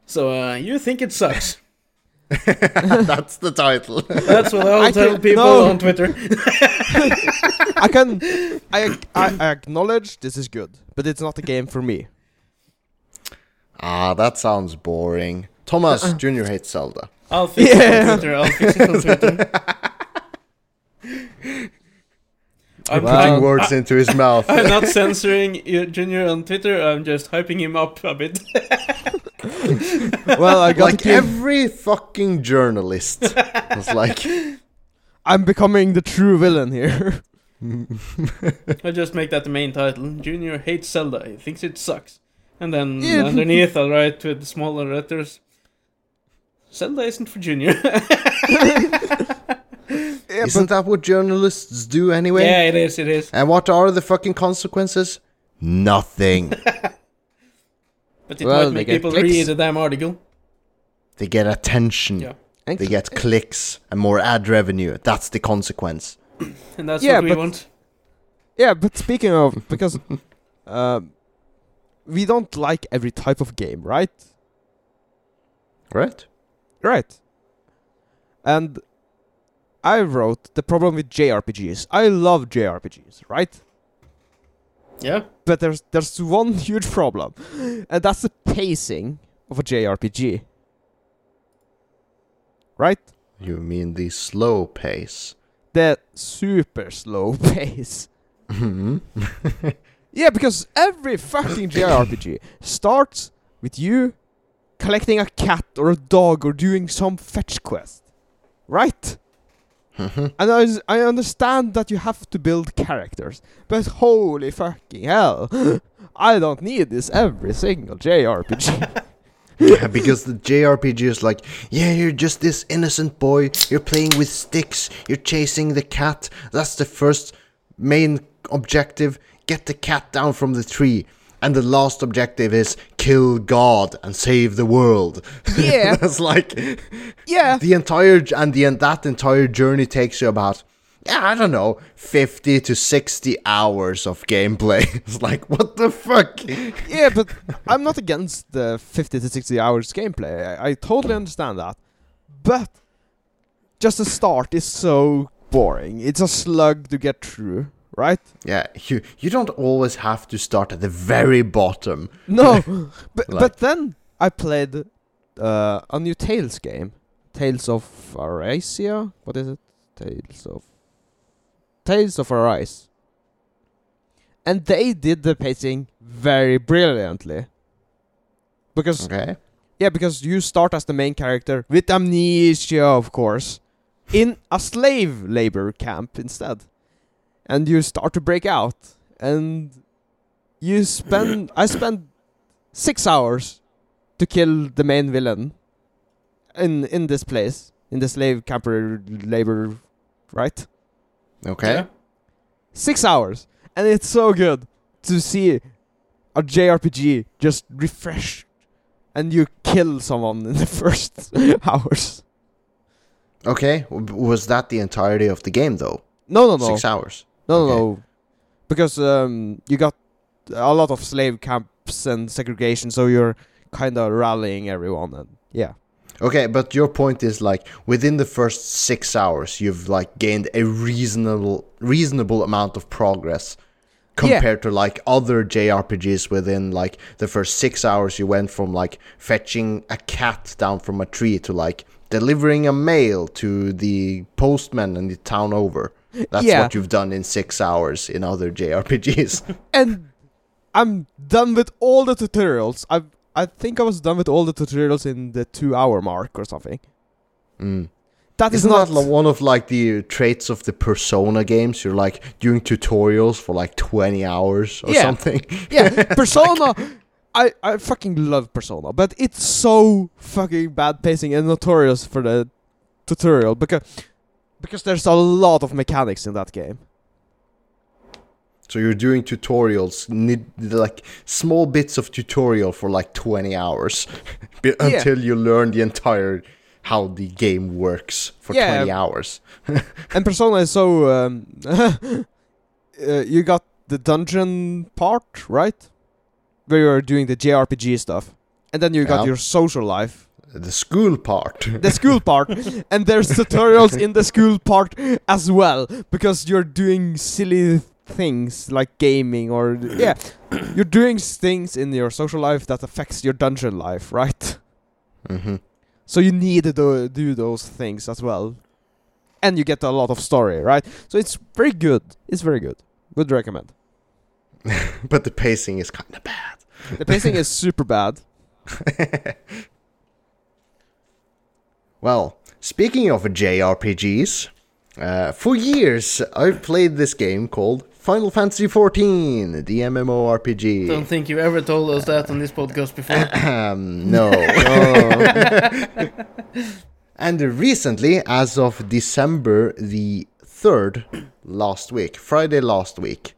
So uh, you think it sucks? [laughs] That's the title. That's what I'll I tell can- people no. on Twitter. I can I, I I acknowledge this is good, but it's not a game for me. Ah, that sounds boring. Thomas Jr. hates Zelda. I'll fix it on Twitter. I'll fix it on Twitter. [laughs] I'm, Well- Putting I'm, words into his [laughs] mouth. I'm not censoring Junior on Twitter. I'm just hyping him up a bit. Well, I got like give, every fucking journalist was like, [laughs] I'm becoming the true villain here. I'll just make that the main title. Junior hates Zelda. He thinks it sucks. And then Yeah. [laughs] [laughs] underneath, I'll write with smaller letters. Zelda isn't for Junior. [laughs] Yeah, isn't that what journalists do anyway? yeah, it is. It is. And what are the fucking consequences? Nothing. But it Well, might make people clicks. read the damn article. they get attention. Yeah. and They get clicks and more ad revenue. That's the consequence. And that's Yeah, what we but- want. Yeah, but speaking of, because um, we don't like every type of game, right? Right? Right. And I wrote the problem with JRPGs. I love JRPGs, right? Yeah. But there's there's one [laughs] huge problem, and that's the pacing of a JRPG. Right? You mean the slow pace. The super slow [laughs] pace. Mhm. [laughs] Yeah, because every fucking JRPG starts with you collecting a cat or a dog or doing some fetch quest. Right? Mhm. And I, I understand that you have to build characters, but holy fucking hell, [gasps] I don't need this every single JRPG. [laughs] yeah, because the JRPG is like, yeah, you're just this innocent boy. You're playing with sticks. You're chasing the cat. That's the first main objective. Get the cat down from the tree. And the last objective is kill God and save the world. [laughs] Yeah. That's like yeah, the entire and the and that entire journey takes you about yeah, I don't know, 50 to 60 hours of gameplay. [laughs] It's like, what the fuck? yeah, but I'm not against the 50 to 60 hours gameplay. I, I totally understand that. But just the start is so boring. It's a slug to get through, right? Yeah, you you don't always have to start at the very bottom. No, [laughs] [laughs] but Like- but then I played uh, a new Tales game, Tales of Arasia. What is it? Tales of Tales of Arise. And they did the pacing very brilliantly. Because Okay. yeah, because you start as the main character with amnesia, of course, in a slave labor camp instead, and you start to break out, and you spend. [coughs] I spent six hours to kill the main villain in in this place in the slave camper labor, right? Okay. Yeah. Six hours, and it's so good to see a JRPG just refresh, and you kill someone in the [laughs] first [laughs] hours. Okay. Was that the entirety of the game though? No, no, no, Six hours. No, okay. no, no, because um, you got a lot of slave camps and segregation, so you're kind of rallying everyone, and yeah, Okay, but your point is like within the first six hours, you've like gained a reasonable reasonable amount of progress Yeah. compared to like other JRPGs. Within like the first six hours, you went from like fetching a cat down from a tree to like delivering a mail to the postman in the town over. That's Yeah. what you've done in six hours in other JRPGs. [laughs] and I'm done with all the tutorials. I've I think I was done with all the tutorials in the two hour mark or something. Mm. That is Isn't that one of like the traits of the Persona games? You're like doing tutorials for like 20 hours or Yeah. something. yeah, [laughs] [laughs] Persona. I, I fucking love Persona, but it's so fucking bad pacing and notorious for the tutorial because because there's a lot of mechanics in that game. So you're doing tutorials, need like small bits of tutorial for like 20 hours [laughs] be- Yeah. until you learn the entire how the game works for Yeah. 20 hours. [laughs] And Persona is so um, [laughs] uh, you got the dungeon part right, where you're doing the JRPG stuff, and then you got Yeah. your social life, The school part. the school part, [laughs] and there's tutorials in the school part as well because you're doing silly things like gaming or yeah, you're doing things in your social life that affects your dungeon life, right? hmm So you need to do, do those things as well. And you get a lot of story, right? So it's very good. It's very good. Would recommend. [laughs] But the pacing is kind of bad. The pacing is super bad. [laughs] Well, speaking of JRPGs, uh, for years I've played this game called Final Fantasy XIV, the MMORPG. Don't think you ever told us that on this podcast before. No. [laughs] [laughs] and recently, as of December the 3rd, last week, Friday last week,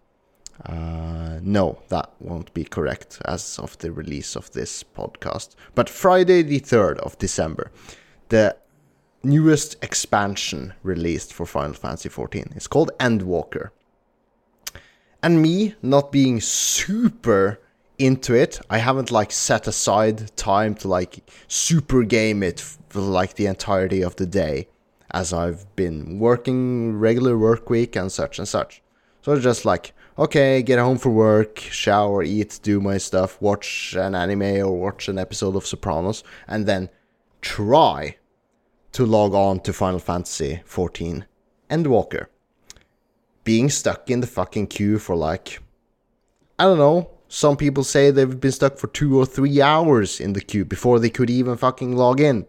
uh, no, that won't be correct as of the release of this podcast, but Friday the 3rd of December, the newest expansion released for Final Fantasy XIV. It's called Endwalker. And me not being super into it. I haven't like set aside time to like super game it for like the entirety of the day as I've been working regular work week and such and such. So just like, okay, get home for work, shower, eat, do my stuff, watch an anime or watch an episode of Sopranos, and then try to log on to Final Fantasy 14 Endwalker. Being stuck in the fucking queue for like I don't know. Some people say they've been stuck for two or three hours in the queue before they could even fucking log in.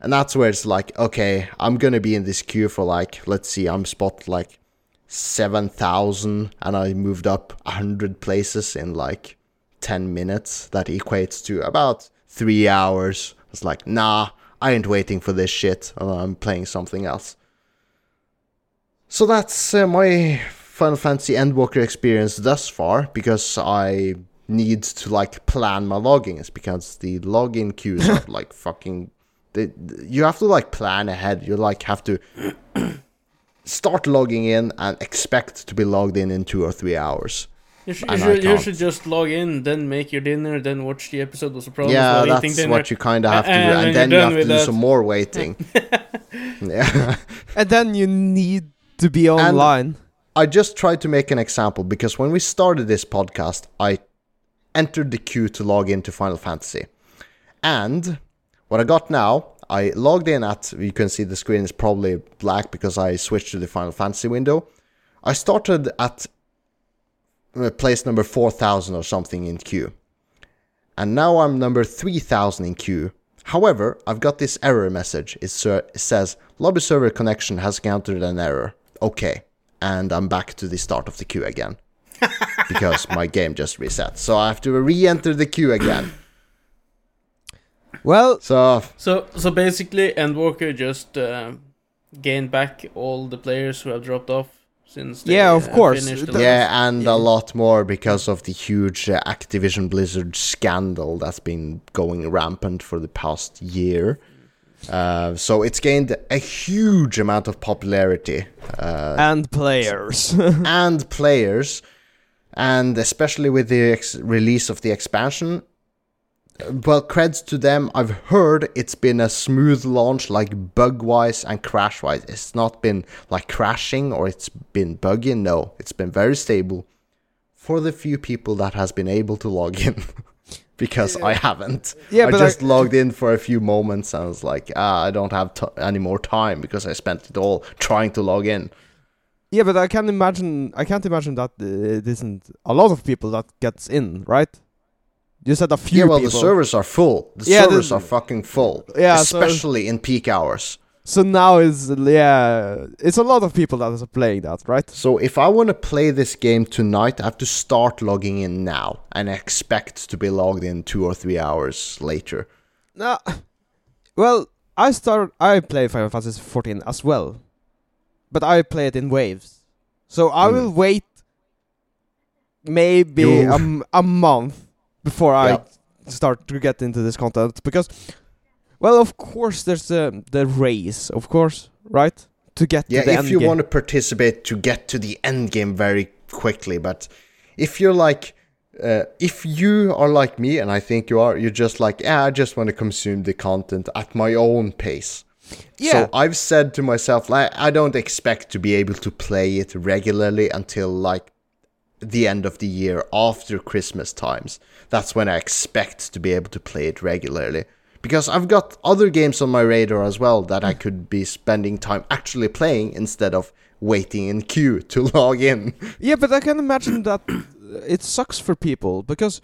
And that's where it's like, okay, I'm gonna be in this queue for like, let's see, I'm spot like 7,000 and I moved up 100 places in like 10 minutes. That equates to about three hours. It's like, nah, I ain't waiting for this shit. Uh, I'm playing something else. So that's uh, my Final Fantasy Endwalker experience thus far because I need to like plan my logins because the login queues are [coughs] like fucking. They, you have to like plan ahead. You like have to [coughs] start logging in and expect to be logged in in two or three hours. You should, you should, you should just log in, then make your dinner, then watch the episode of Sopranos yeah, while eating that's dinner. what you kind of have to do, And and, then you're you done have to do that- some more waiting. [laughs] yeah. [laughs] And then you need to be online. I just tried to make an example because when we started this podcast, I entered the queue to log into Final Fantasy. And what I got now, I logged in at, you can see the screen is probably black because I switched to the Final Fantasy window. I started at place number 4000 or something in queue. And now I'm number 3000 in queue. However, I've got this error message. It, says lobby server connection has encountered an error. Okay. And I'm back to the start of the queue again. [laughs] because my game just reset. So I have to re-enter the queue again. Well, So So, so basically, Endwalker just uh, gained back all the players who have dropped off since they Yeah, of uh, course. the Th- yeah, and yeah. a lot more because of the huge uh, Activision Blizzard scandal that's been going rampant for the past year. Uh, so it's gained a huge amount of popularity uh, and players. [laughs] and players, and especially with the ex- release of the expansion. Well, creds to them. I've heard it's been a smooth launch, like bug wise and crash wise. It's not been like crashing or it's been buggy. No, it's been very stable for the few people that has been able to log in. [laughs] because I haven't. Yeah, I but I- just logged in for a few moments and I was like, ah, I don't have t- any more time because I spent it all trying to log in. yeah, but I can't imagine. I can't imagine that uh, it isn't a lot of people that gets in, right? You said a few yeah, well, people. the servers are full. The Yeah, servers the- are fucking full. Yeah, so- especially in peak hours. So now it's yeah, it's a lot of people that are playing that, right? So if I want to play this game tonight, I have to start logging in now and expect to be logged in two or three hours later. No, well, I start. I play Final Fantasy 14 as well, but I play it in waves. So I Hmm. will wait maybe a, a month before I start to get into this content because, well, of course, there's the the race, of course, right? To get Yeah, to the if you game. want to participate to get to the end game very quickly, but if you're like, uh, if you are like me, and I think you are, you're just like, yeah, I just want to consume the content at my own pace. Yeah. So I've said to myself, like, I don't expect to be able to play it regularly until like the end of the year after Christmas times. That's when I expect to be able to play it regularly. Because I've got other games on my radar as well that I could be spending time actually playing instead of waiting in queue [laughs] to log in. Yeah, but I can imagine that it sucks for people because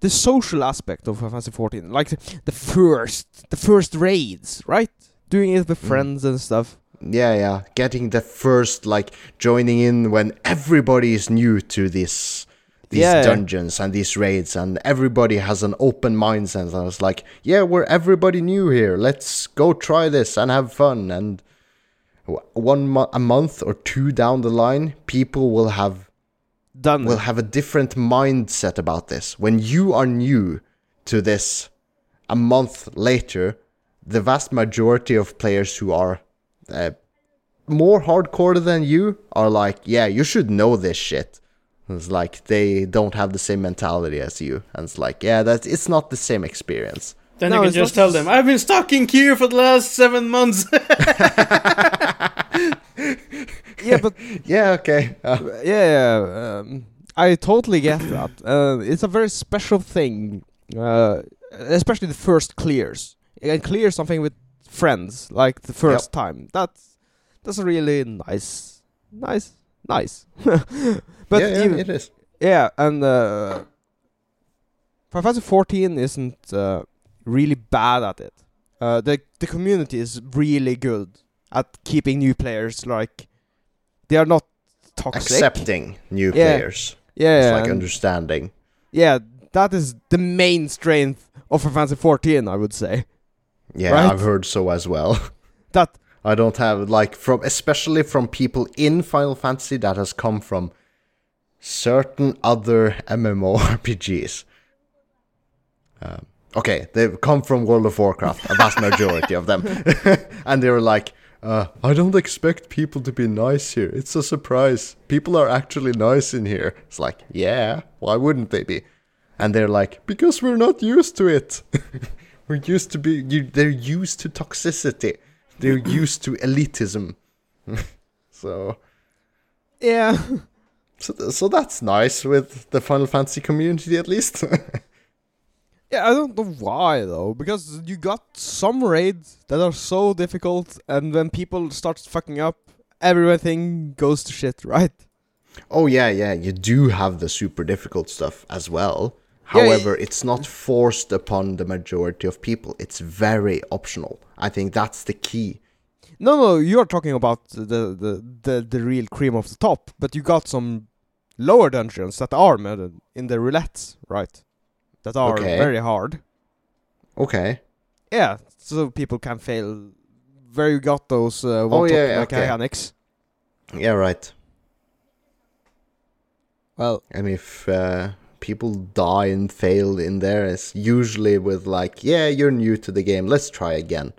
the social aspect of Final Fantasy 14, like the, first, the first raids, right? Doing it with Mm. friends and stuff. Yeah, yeah. Getting the first like joining in when everybody is new to this these Yeah. dungeons and these raids and everybody has an open mindset and it's like, yeah, we're everybody new here. Let's go try this and have fun and one mo- a month or two down the line, people will have Done. will have a different mindset about this. When you are new to this a month later, the vast majority of players who are uh, more hardcore than you are like, yeah, you should know this shit. It's like they don't have the same mentality as you, and it's like, yeah, that's it's not the same experience. Then No, you can just tell them, I've been stuck in queue for the last seven months. [laughs] yeah, but [laughs] Yeah, okay. Uh, yeah, yeah, um, I totally get that. Uh, it's a very special thing, uh, especially the first clears. You can clear something with friends, like the first time. That's that's really nice, nice, nice. [laughs] but yeah, yeah, even- it is. Yeah, and uh, Final Fantasy 14 isn't uh, really bad at it. Uh, the the community is really good at keeping new players like they are not toxic. Accepting new Yeah. players. yeah, It's like understanding. yeah, that is the main strength of Final Fantasy 14, I would say. Yeah, Right? I've heard so as well. [laughs] That I don't have like from especially from people in Final Fantasy that has come from certain other MMORPGs. [laughs] Um, okay, they've come from World of Warcraft, a vast majority of them, [laughs] and they were like, uh, "I don't expect people to be nice here. It's a surprise. People are actually nice in here." It's like, yeah, why wouldn't they be? And they're like, "Because we're not used to it. [laughs] we're used to be. You, they're used to toxicity." they're used to elitism. so, yeah, so, so that's nice with the Final Fantasy community, at least. [laughs] yeah, I don't know why though, because you got some raids that are so difficult, and when people start fucking up, everything goes to shit, right? oh yeah, yeah, you do have the super difficult stuff as well. Yeah, However, it's not forced upon the majority of people. It's very optional. I think that's the key. No, no, you're talking about the, the the the real cream of the top, but you got some lower dungeons that are in the roulettes, right? That are Okay. very hard. Okay. Yeah, so people can fail. Where you got those uh, Oh, one-top yeah, yeah, okay. mechanics. Yeah, right. Well, And if uh, people die and fail in there, it's usually with like, yeah, you're new to the game, let's try again.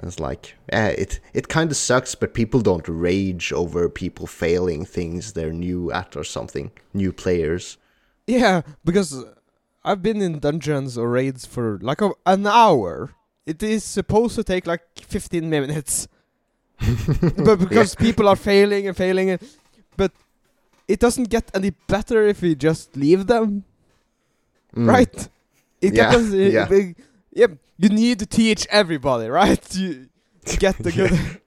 And it's like, eh, it it kind of sucks, but people don't rage over people failing things they're new at or something. New players. yeah, because I've been in dungeons or raids for like a, an hour. It is supposed to take like 15 minutes. [laughs] but because people are failing and failing, and, but it doesn't get any better if we just leave them, Mm. right? It Yeah, gets, uh, yeah. big- yeah, you need to teach everybody, right? You, to get [laughs] the good.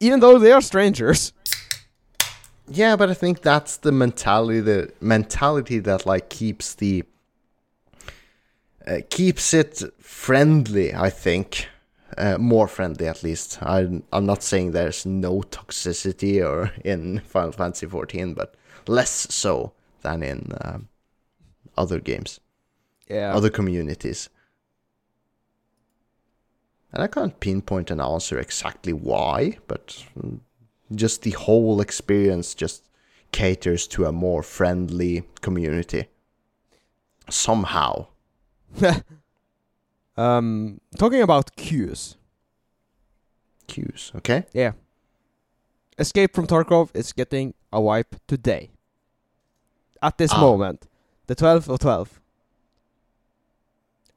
Even though they are strangers. Yeah, but I think that's the mentality the mentality that like keeps the uh, keeps it friendly. I think uh, more friendly at least. I I'm not saying there's no toxicity or [laughs] in Final Fantasy 14, but less so than in um, other games, Yeah. other communities. And I can't pinpoint an answer exactly why, but mm, just the whole experience just caters to a more friendly community. Somehow. [laughs] um, talking about queues. Queues, okay? Yeah. Escape from Tarkov is getting a wipe today. At this Ah. moment, the 12th of 12.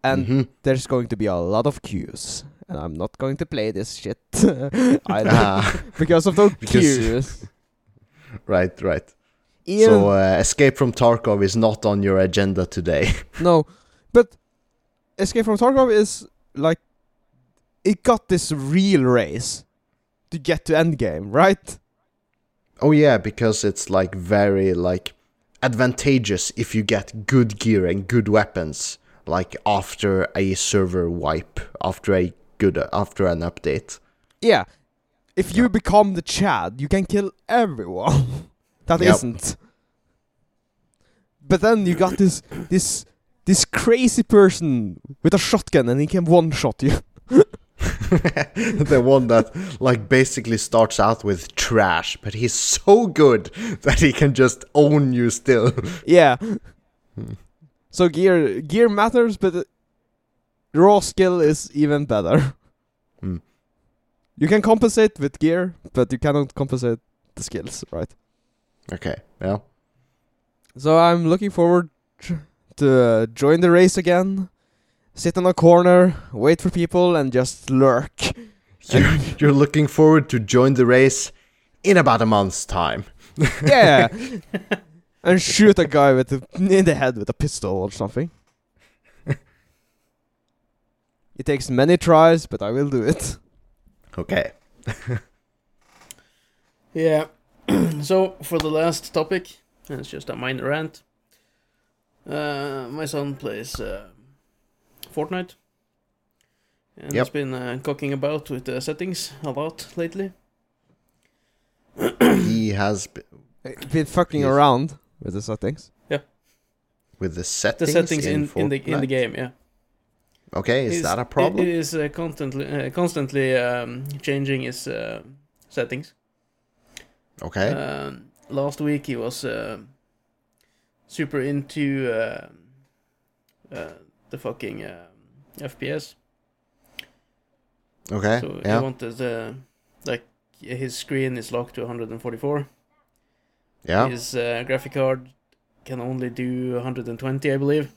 And Mhm. there's going to be a lot of queues. And I'm not going to play this shit [laughs] either [laughs] Ah, because of those [laughs] Because- queues. right, right. Even, So, uh, Escape from Tarkov is not on your agenda today. no, but Escape from Tarkov is like it got this real race to get to endgame, right? oh yeah, because it's like very like advantageous if you get good gear and good weapons like after a server wipe, after a good after an update. Yeah. If you become the Chad, you can kill everyone [laughs] that Yep. not But then you got this this this crazy person with a shotgun and he can one shot you. [laughs] [laughs] the one that like basically starts out with trash, but he's so good that he can just own you still. yeah. Hmm. So gear gear matters, but raw skill is even better. [laughs] Hmm. You can compensate with gear, but you cannot compensate the skills, right? Okay, yeah. So I'm looking forward to uh, join the race again, sit in a corner, wait for people, and just lurk. [laughs] You're, you're looking forward to join the race in about a month's time. [laughs] yeah, and shoot a guy with a, in the head with a pistol or something. it takes many tries, but I will do it. Okay. [laughs] Yeah. [clears throat] so for the last topic, and it's just a minor rant. Uh, my son plays uh, Fortnite, and Yep. he's been uh, cocking about with the settings a lot lately. he has b- Been fucking Yes. around with the settings. Yeah. With the settings. The settings, settings in, in, in the in the game, yeah. Okay, is He's- that a It, problem? it is uh, constantly uh, constantly um, changing his uh, settings. okay. Um, last week he was um super into um uh, the fucking um, FPS. okay. So yeah. he yeah. wanted uh, like his screen is locked to 144. Yeah. His uh, graphic card can only do 120, I believe,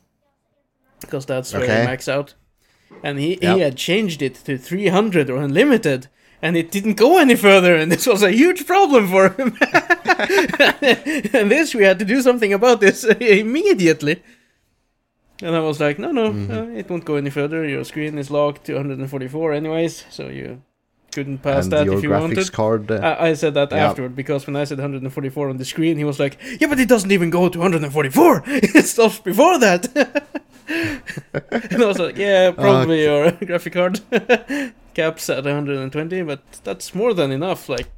because that's where Okay. he max out. And he Yep. he had changed it to 300 or unlimited, and it didn't go any further, and this was a huge problem for him. [laughs] and this we had to do something about this [laughs] immediately. And I was like, no, no, Mhm. uh, it won't go any further. Your screen is locked to 144 anyways, so you couldn't pass and that if you wanted. card. Uh, I, I said that Yeah. afterward because when I said 144 on the screen, he was like, "Yeah, but it doesn't even go to 144. [laughs] it stops before that." [laughs] and I was like, "Yeah, [laughs] probably your graphic card caps at 120, but that's more than enough. Like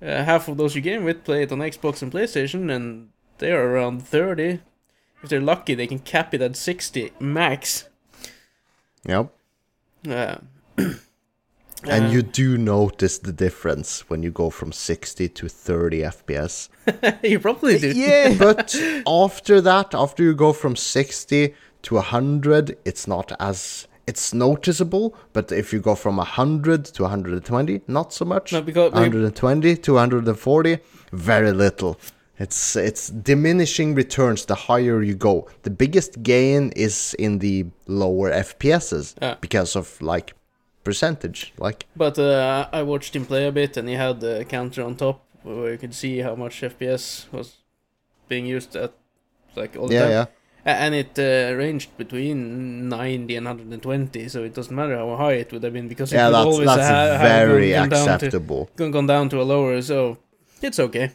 uh, half of those you game with play it on Xbox and PlayStation, and they are around 30. If they're lucky, they can cap it at 60 max. yep. Uh, [clears throat] And you do notice the difference when you go from 60 to 30 FPS. [laughs] you probably do. Yeah. [laughs] But after that, after you go from 60 to 100, it's not as it's noticeable, but if you go from 100 to 120, not so much. No, because 120 to 140, very little. It's it's diminishing returns the higher you go. The biggest gain is in the lower FPSs Yeah. because of like percentage. Like But uh, I watched him play a bit, and he had the counter on top where you could see how much FPS was being used at, like all the yeah, time. yeah. And it uh, ranged between 90 and 120, so it doesn't matter how high it would have been because it Yeah, would that's always that's ha- have very gone, gone down to acceptable. gone down to a lower, so it's okay.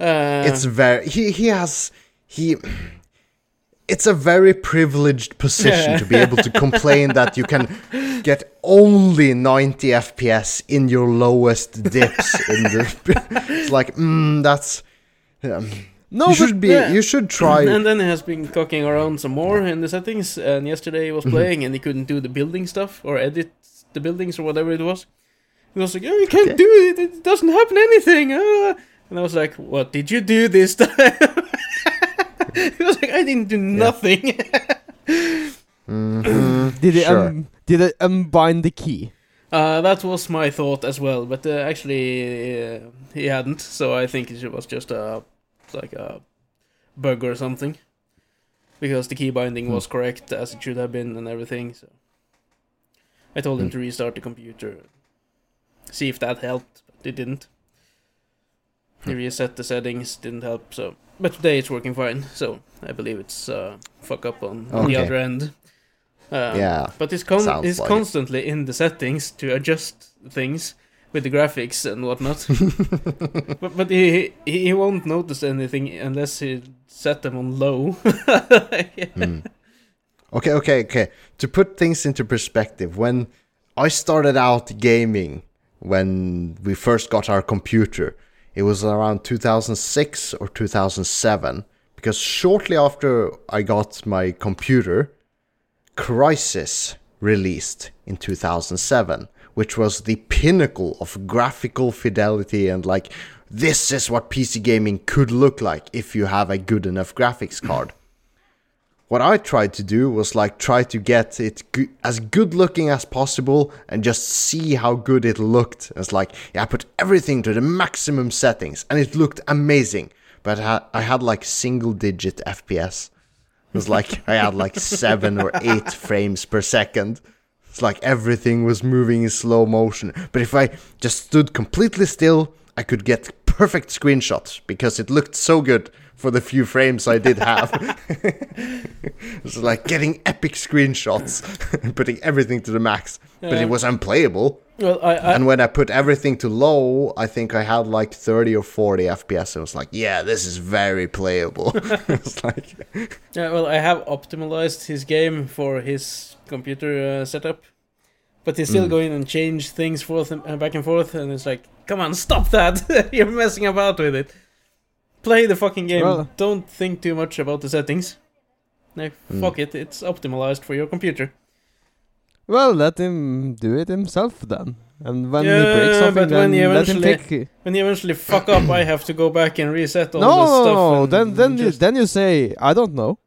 Uh, it's very he he has he it's a very privileged position Yeah. to be [laughs] able to complain that you can get only 90 fps in your lowest dips in the [laughs] it's like mm, that's um, No, you should be yeah. you should try and then he has been cocking around some more in the settings. And yesterday he was Mm-hmm. playing and he couldn't do the building stuff or edit the buildings or whatever it was. He was like, "Oh, you can't Okay. do it. It doesn't happen anything." ah." And I was like, "What did you do this [laughs] time?" He was like, "I didn't do nothing." Mhm, [laughs] did it sure. um, did it unbind the key? uh, that was my thought as well, but uh, actually uh, he hadn't. So I think it was just a like a bug or something. Because the key binding Hmm. was correct as it should have been and everything, so I told him Hmm. to restart the computer, see if that helped, but it didn't. He Hmm. reset the settings, didn't help. So, but today it's working fine. So I believe it's uh, fuck up on, on the other end. Um, yeah but he's con- he's like it. constantly in the settings to adjust things with the graphics and whatnot. [laughs] but but he, he he won't notice anything unless he set them on low. [laughs] Hmm. Okay, okay, okay. To put things into perspective, when I started out gaming, when we first got our computer, it was around 2006 or 2007. Because shortly after I got my computer, Crysis released in 2007, which was the pinnacle of graphical fidelity and like, this is what PC gaming could look like if you have a good enough graphics card what I tried to do was like try to get it go- as good looking as possible and just see how good it looked. It's like yeah, I put everything to the maximum settings and it looked amazing. But I had, I had like single digit FPS. It was like I had like seven or eight [laughs] frames per second. It's like everything was moving in slow motion. But if I just stood completely still, I could get perfect screenshots because it looked so good for the few frames I did have. [laughs] it was like getting epic screenshots and putting everything to the max. But Yeah. it was unplayable. well, I, I And when I put everything to low, I think I had like 30 or 40 FPS. I was like, yeah, this is very playable. [laughs] it's like, [laughs] yeah, well I have optimized his game for his computer uh, setup, but he's still Mm. going and change things forth and back and forth, and it's like, come on, stop that! You're messing about with it. Play the fucking game. Well- Don't think too much about the settings. Like, Mm. fuck it, it's optimized for your computer. Well, let him do it himself then. And when he breaks something, but when then he let him eventually- take. When you eventually fuck up, I have to go back and reset all No, the no, stuff. no. and Then, then, you, then you say, I don't know.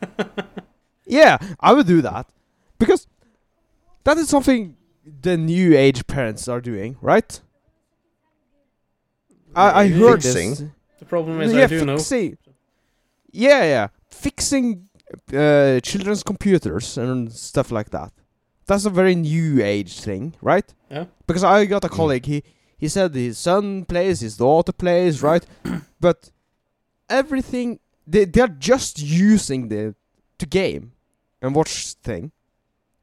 [laughs] yeah, I would do that because that is something the new age parents are doing, right? I, I heard Fixing? this. The problem is yeah, I do know. fixing. Yeah, yeah, fixing uh, children's computers and stuff like that. That's a very new age thing, right? Yeah. Because I got a Mm. colleague. He he said his son plays, his daughter plays, [coughs] right? but everything they they're just using the to game and watch thing.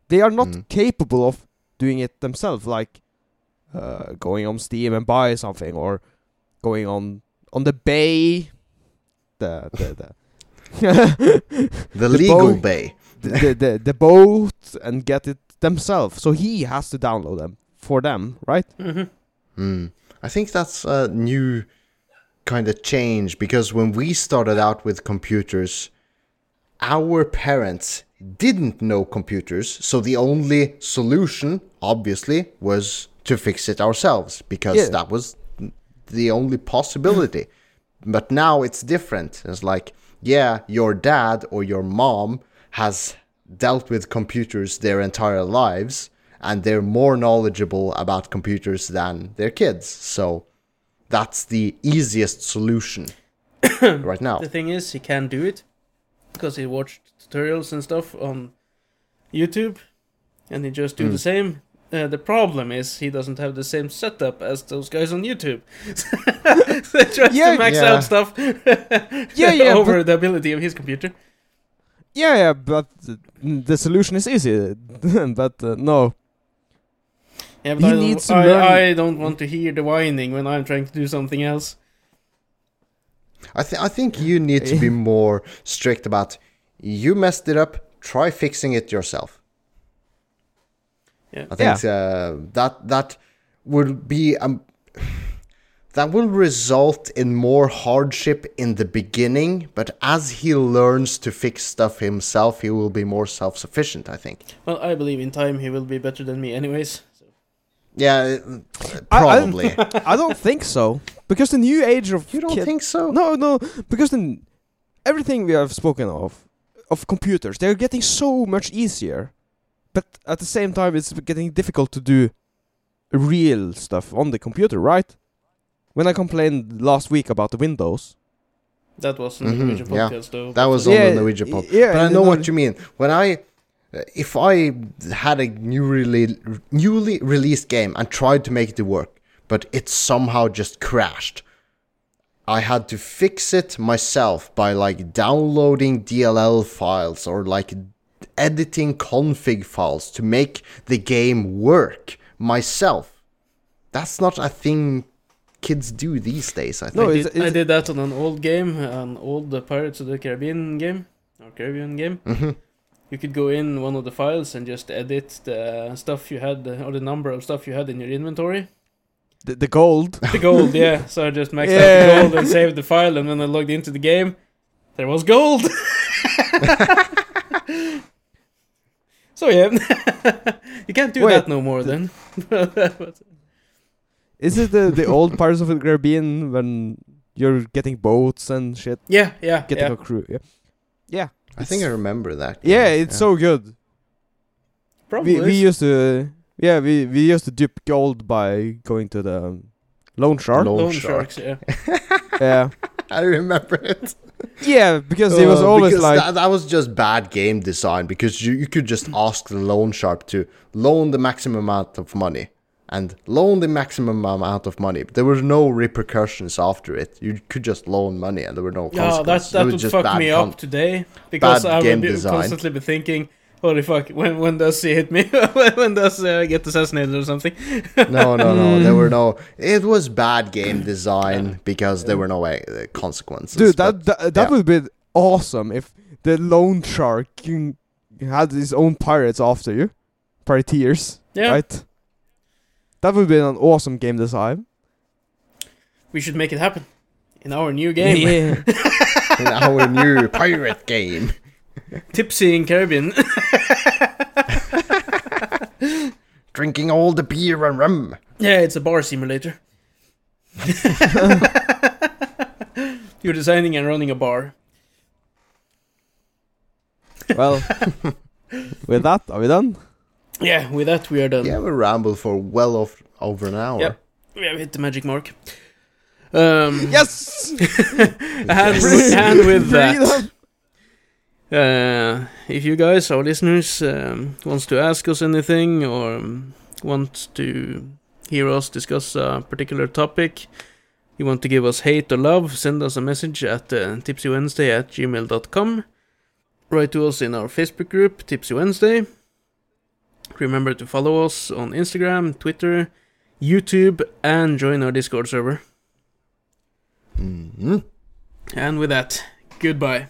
They are not Mm. capable of doing it themselves, like uh, going on Steam and buy something or going on on the bay. The the the. [laughs] the, The legal boy- bay. the, the, the the boat and get it themselves. So he has to download them for them, right? hmm Hmm. I think that's a new kind of change because when we started out with computers, our parents didn't know computers, so the only solution, obviously, was to fix it ourselves because Yeah. that was the only possibility. but now it's different. It's like, yeah, your dad or your mom has dealt with computers their entire lives and they're more knowledgeable about computers than their kids. So that's the easiest solution [coughs] right now. The thing is, he can do it because he watched tutorials and stuff on YouTube, and he just do Mm. the same. Uh, the problem is he doesn't have the same setup as those guys on YouTube. so he tries Yeah, to max yeah. out stuff [laughs] Yeah, yeah, over but- the ability of his computer. Yeah, yeah, but the solution is easy. [laughs] but uh, no, Yeah, but He I, don't, needs to I, learn- I don't want to hear the whining when I'm trying to do something else. I think I think you need to be [laughs] more strict about you messed it up. Try fixing it yourself. Yeah. I think uh, that that will be um, that will result in more hardship in the beginning, but as he learns to fix stuff himself, he will be more self-sufficient. I think. Well, I believe in time he will be better than me, anyways. So. Yeah, uh, I- I- probably. [laughs] I don't think so because the new age of you don't kid- think so? No, no, because then everything we have spoken of of computers, they're getting so much easier, but at the same time, it's getting difficult to do real stuff on the computer, right? When I complained last week about the Windows, That was in the Mhm, Norwegian yeah. podcast, though. That was but- on Yeah, the Norwegian pod. yeah, but I know what you mean. When I, uh, if I had a newly newly released game and tried to make it work, but it somehow just crashed, I had to fix it myself by like downloading DLL files or like editing config files to make the game work myself. That's not a thing kids do these days. I think. No, I, it's- did, I did that on an old game, an old uh, Pirates of the Caribbean game, or Caribbean game. hmm You could go in one of the files and just edit the stuff you had, or the number of stuff you had in your inventory. the, the gold. [laughs] The gold, yeah. So I just maxed out the gold and saved the file, and when I logged into the game, there was gold. [laughs] [laughs] so yeah, [laughs] you can't do Wait, that no more then. [laughs] Is it the the old Pirates of the Caribbean when you're getting boats and shit, yeah, yeah, getting yeah. a crew? Yeah, yeah, I think I remember that. yeah. game, It's so good. Probably. We, we used to yeah we we used to dip gold by going to the um, loan shark. Loan Loan shark. sharks, yeah. [laughs] yeah, I remember it. yeah, because it was Uh, always like that, that was just bad game design because you, you could just ask the loan shark to loan the maximum amount of money and loan the maximum amount of money. But there were no repercussions after it. You could just loan money and there were no Yeah, that that would fuck me con- up today because bad I game would be, design. constantly be thinking, "Holy fuck! When when does he hit me? [laughs] when does uh, get assassinated or something?" No, no, no. There were [laughs] no. It was bad game design because there were no uh, consequences. dude but- that that, that yeah. would be awesome if the loan shark had his own pirates after you, pirateers, Yeah, right? That would be an awesome game design. we should make it happen in our new game, Yeah. [laughs] in our new pirate game. Tipsy in Caribbean. [laughs] Drinking all the beer and rum. yeah, it's a bar simulator. [laughs] You're designing and running a bar. well, [laughs] with that, are we done? Yeah, with that we are done. Yeah, we rambled for well off over an hour. Yep. We have hit the magic mark. Um, Yes. and, with, and with that, uh, if you guys, our listeners, um, wants to ask us anything or um, want to hear us discuss a particular topic, you want to give us hate or love, send us a message at uh, tipsywednesday at gmail.com. Write to us in our Facebook group, Tipsy Wednesday. Remember to follow us on Instagram, Twitter, YouTube, and join our Discord server. hmm And with that, goodbye.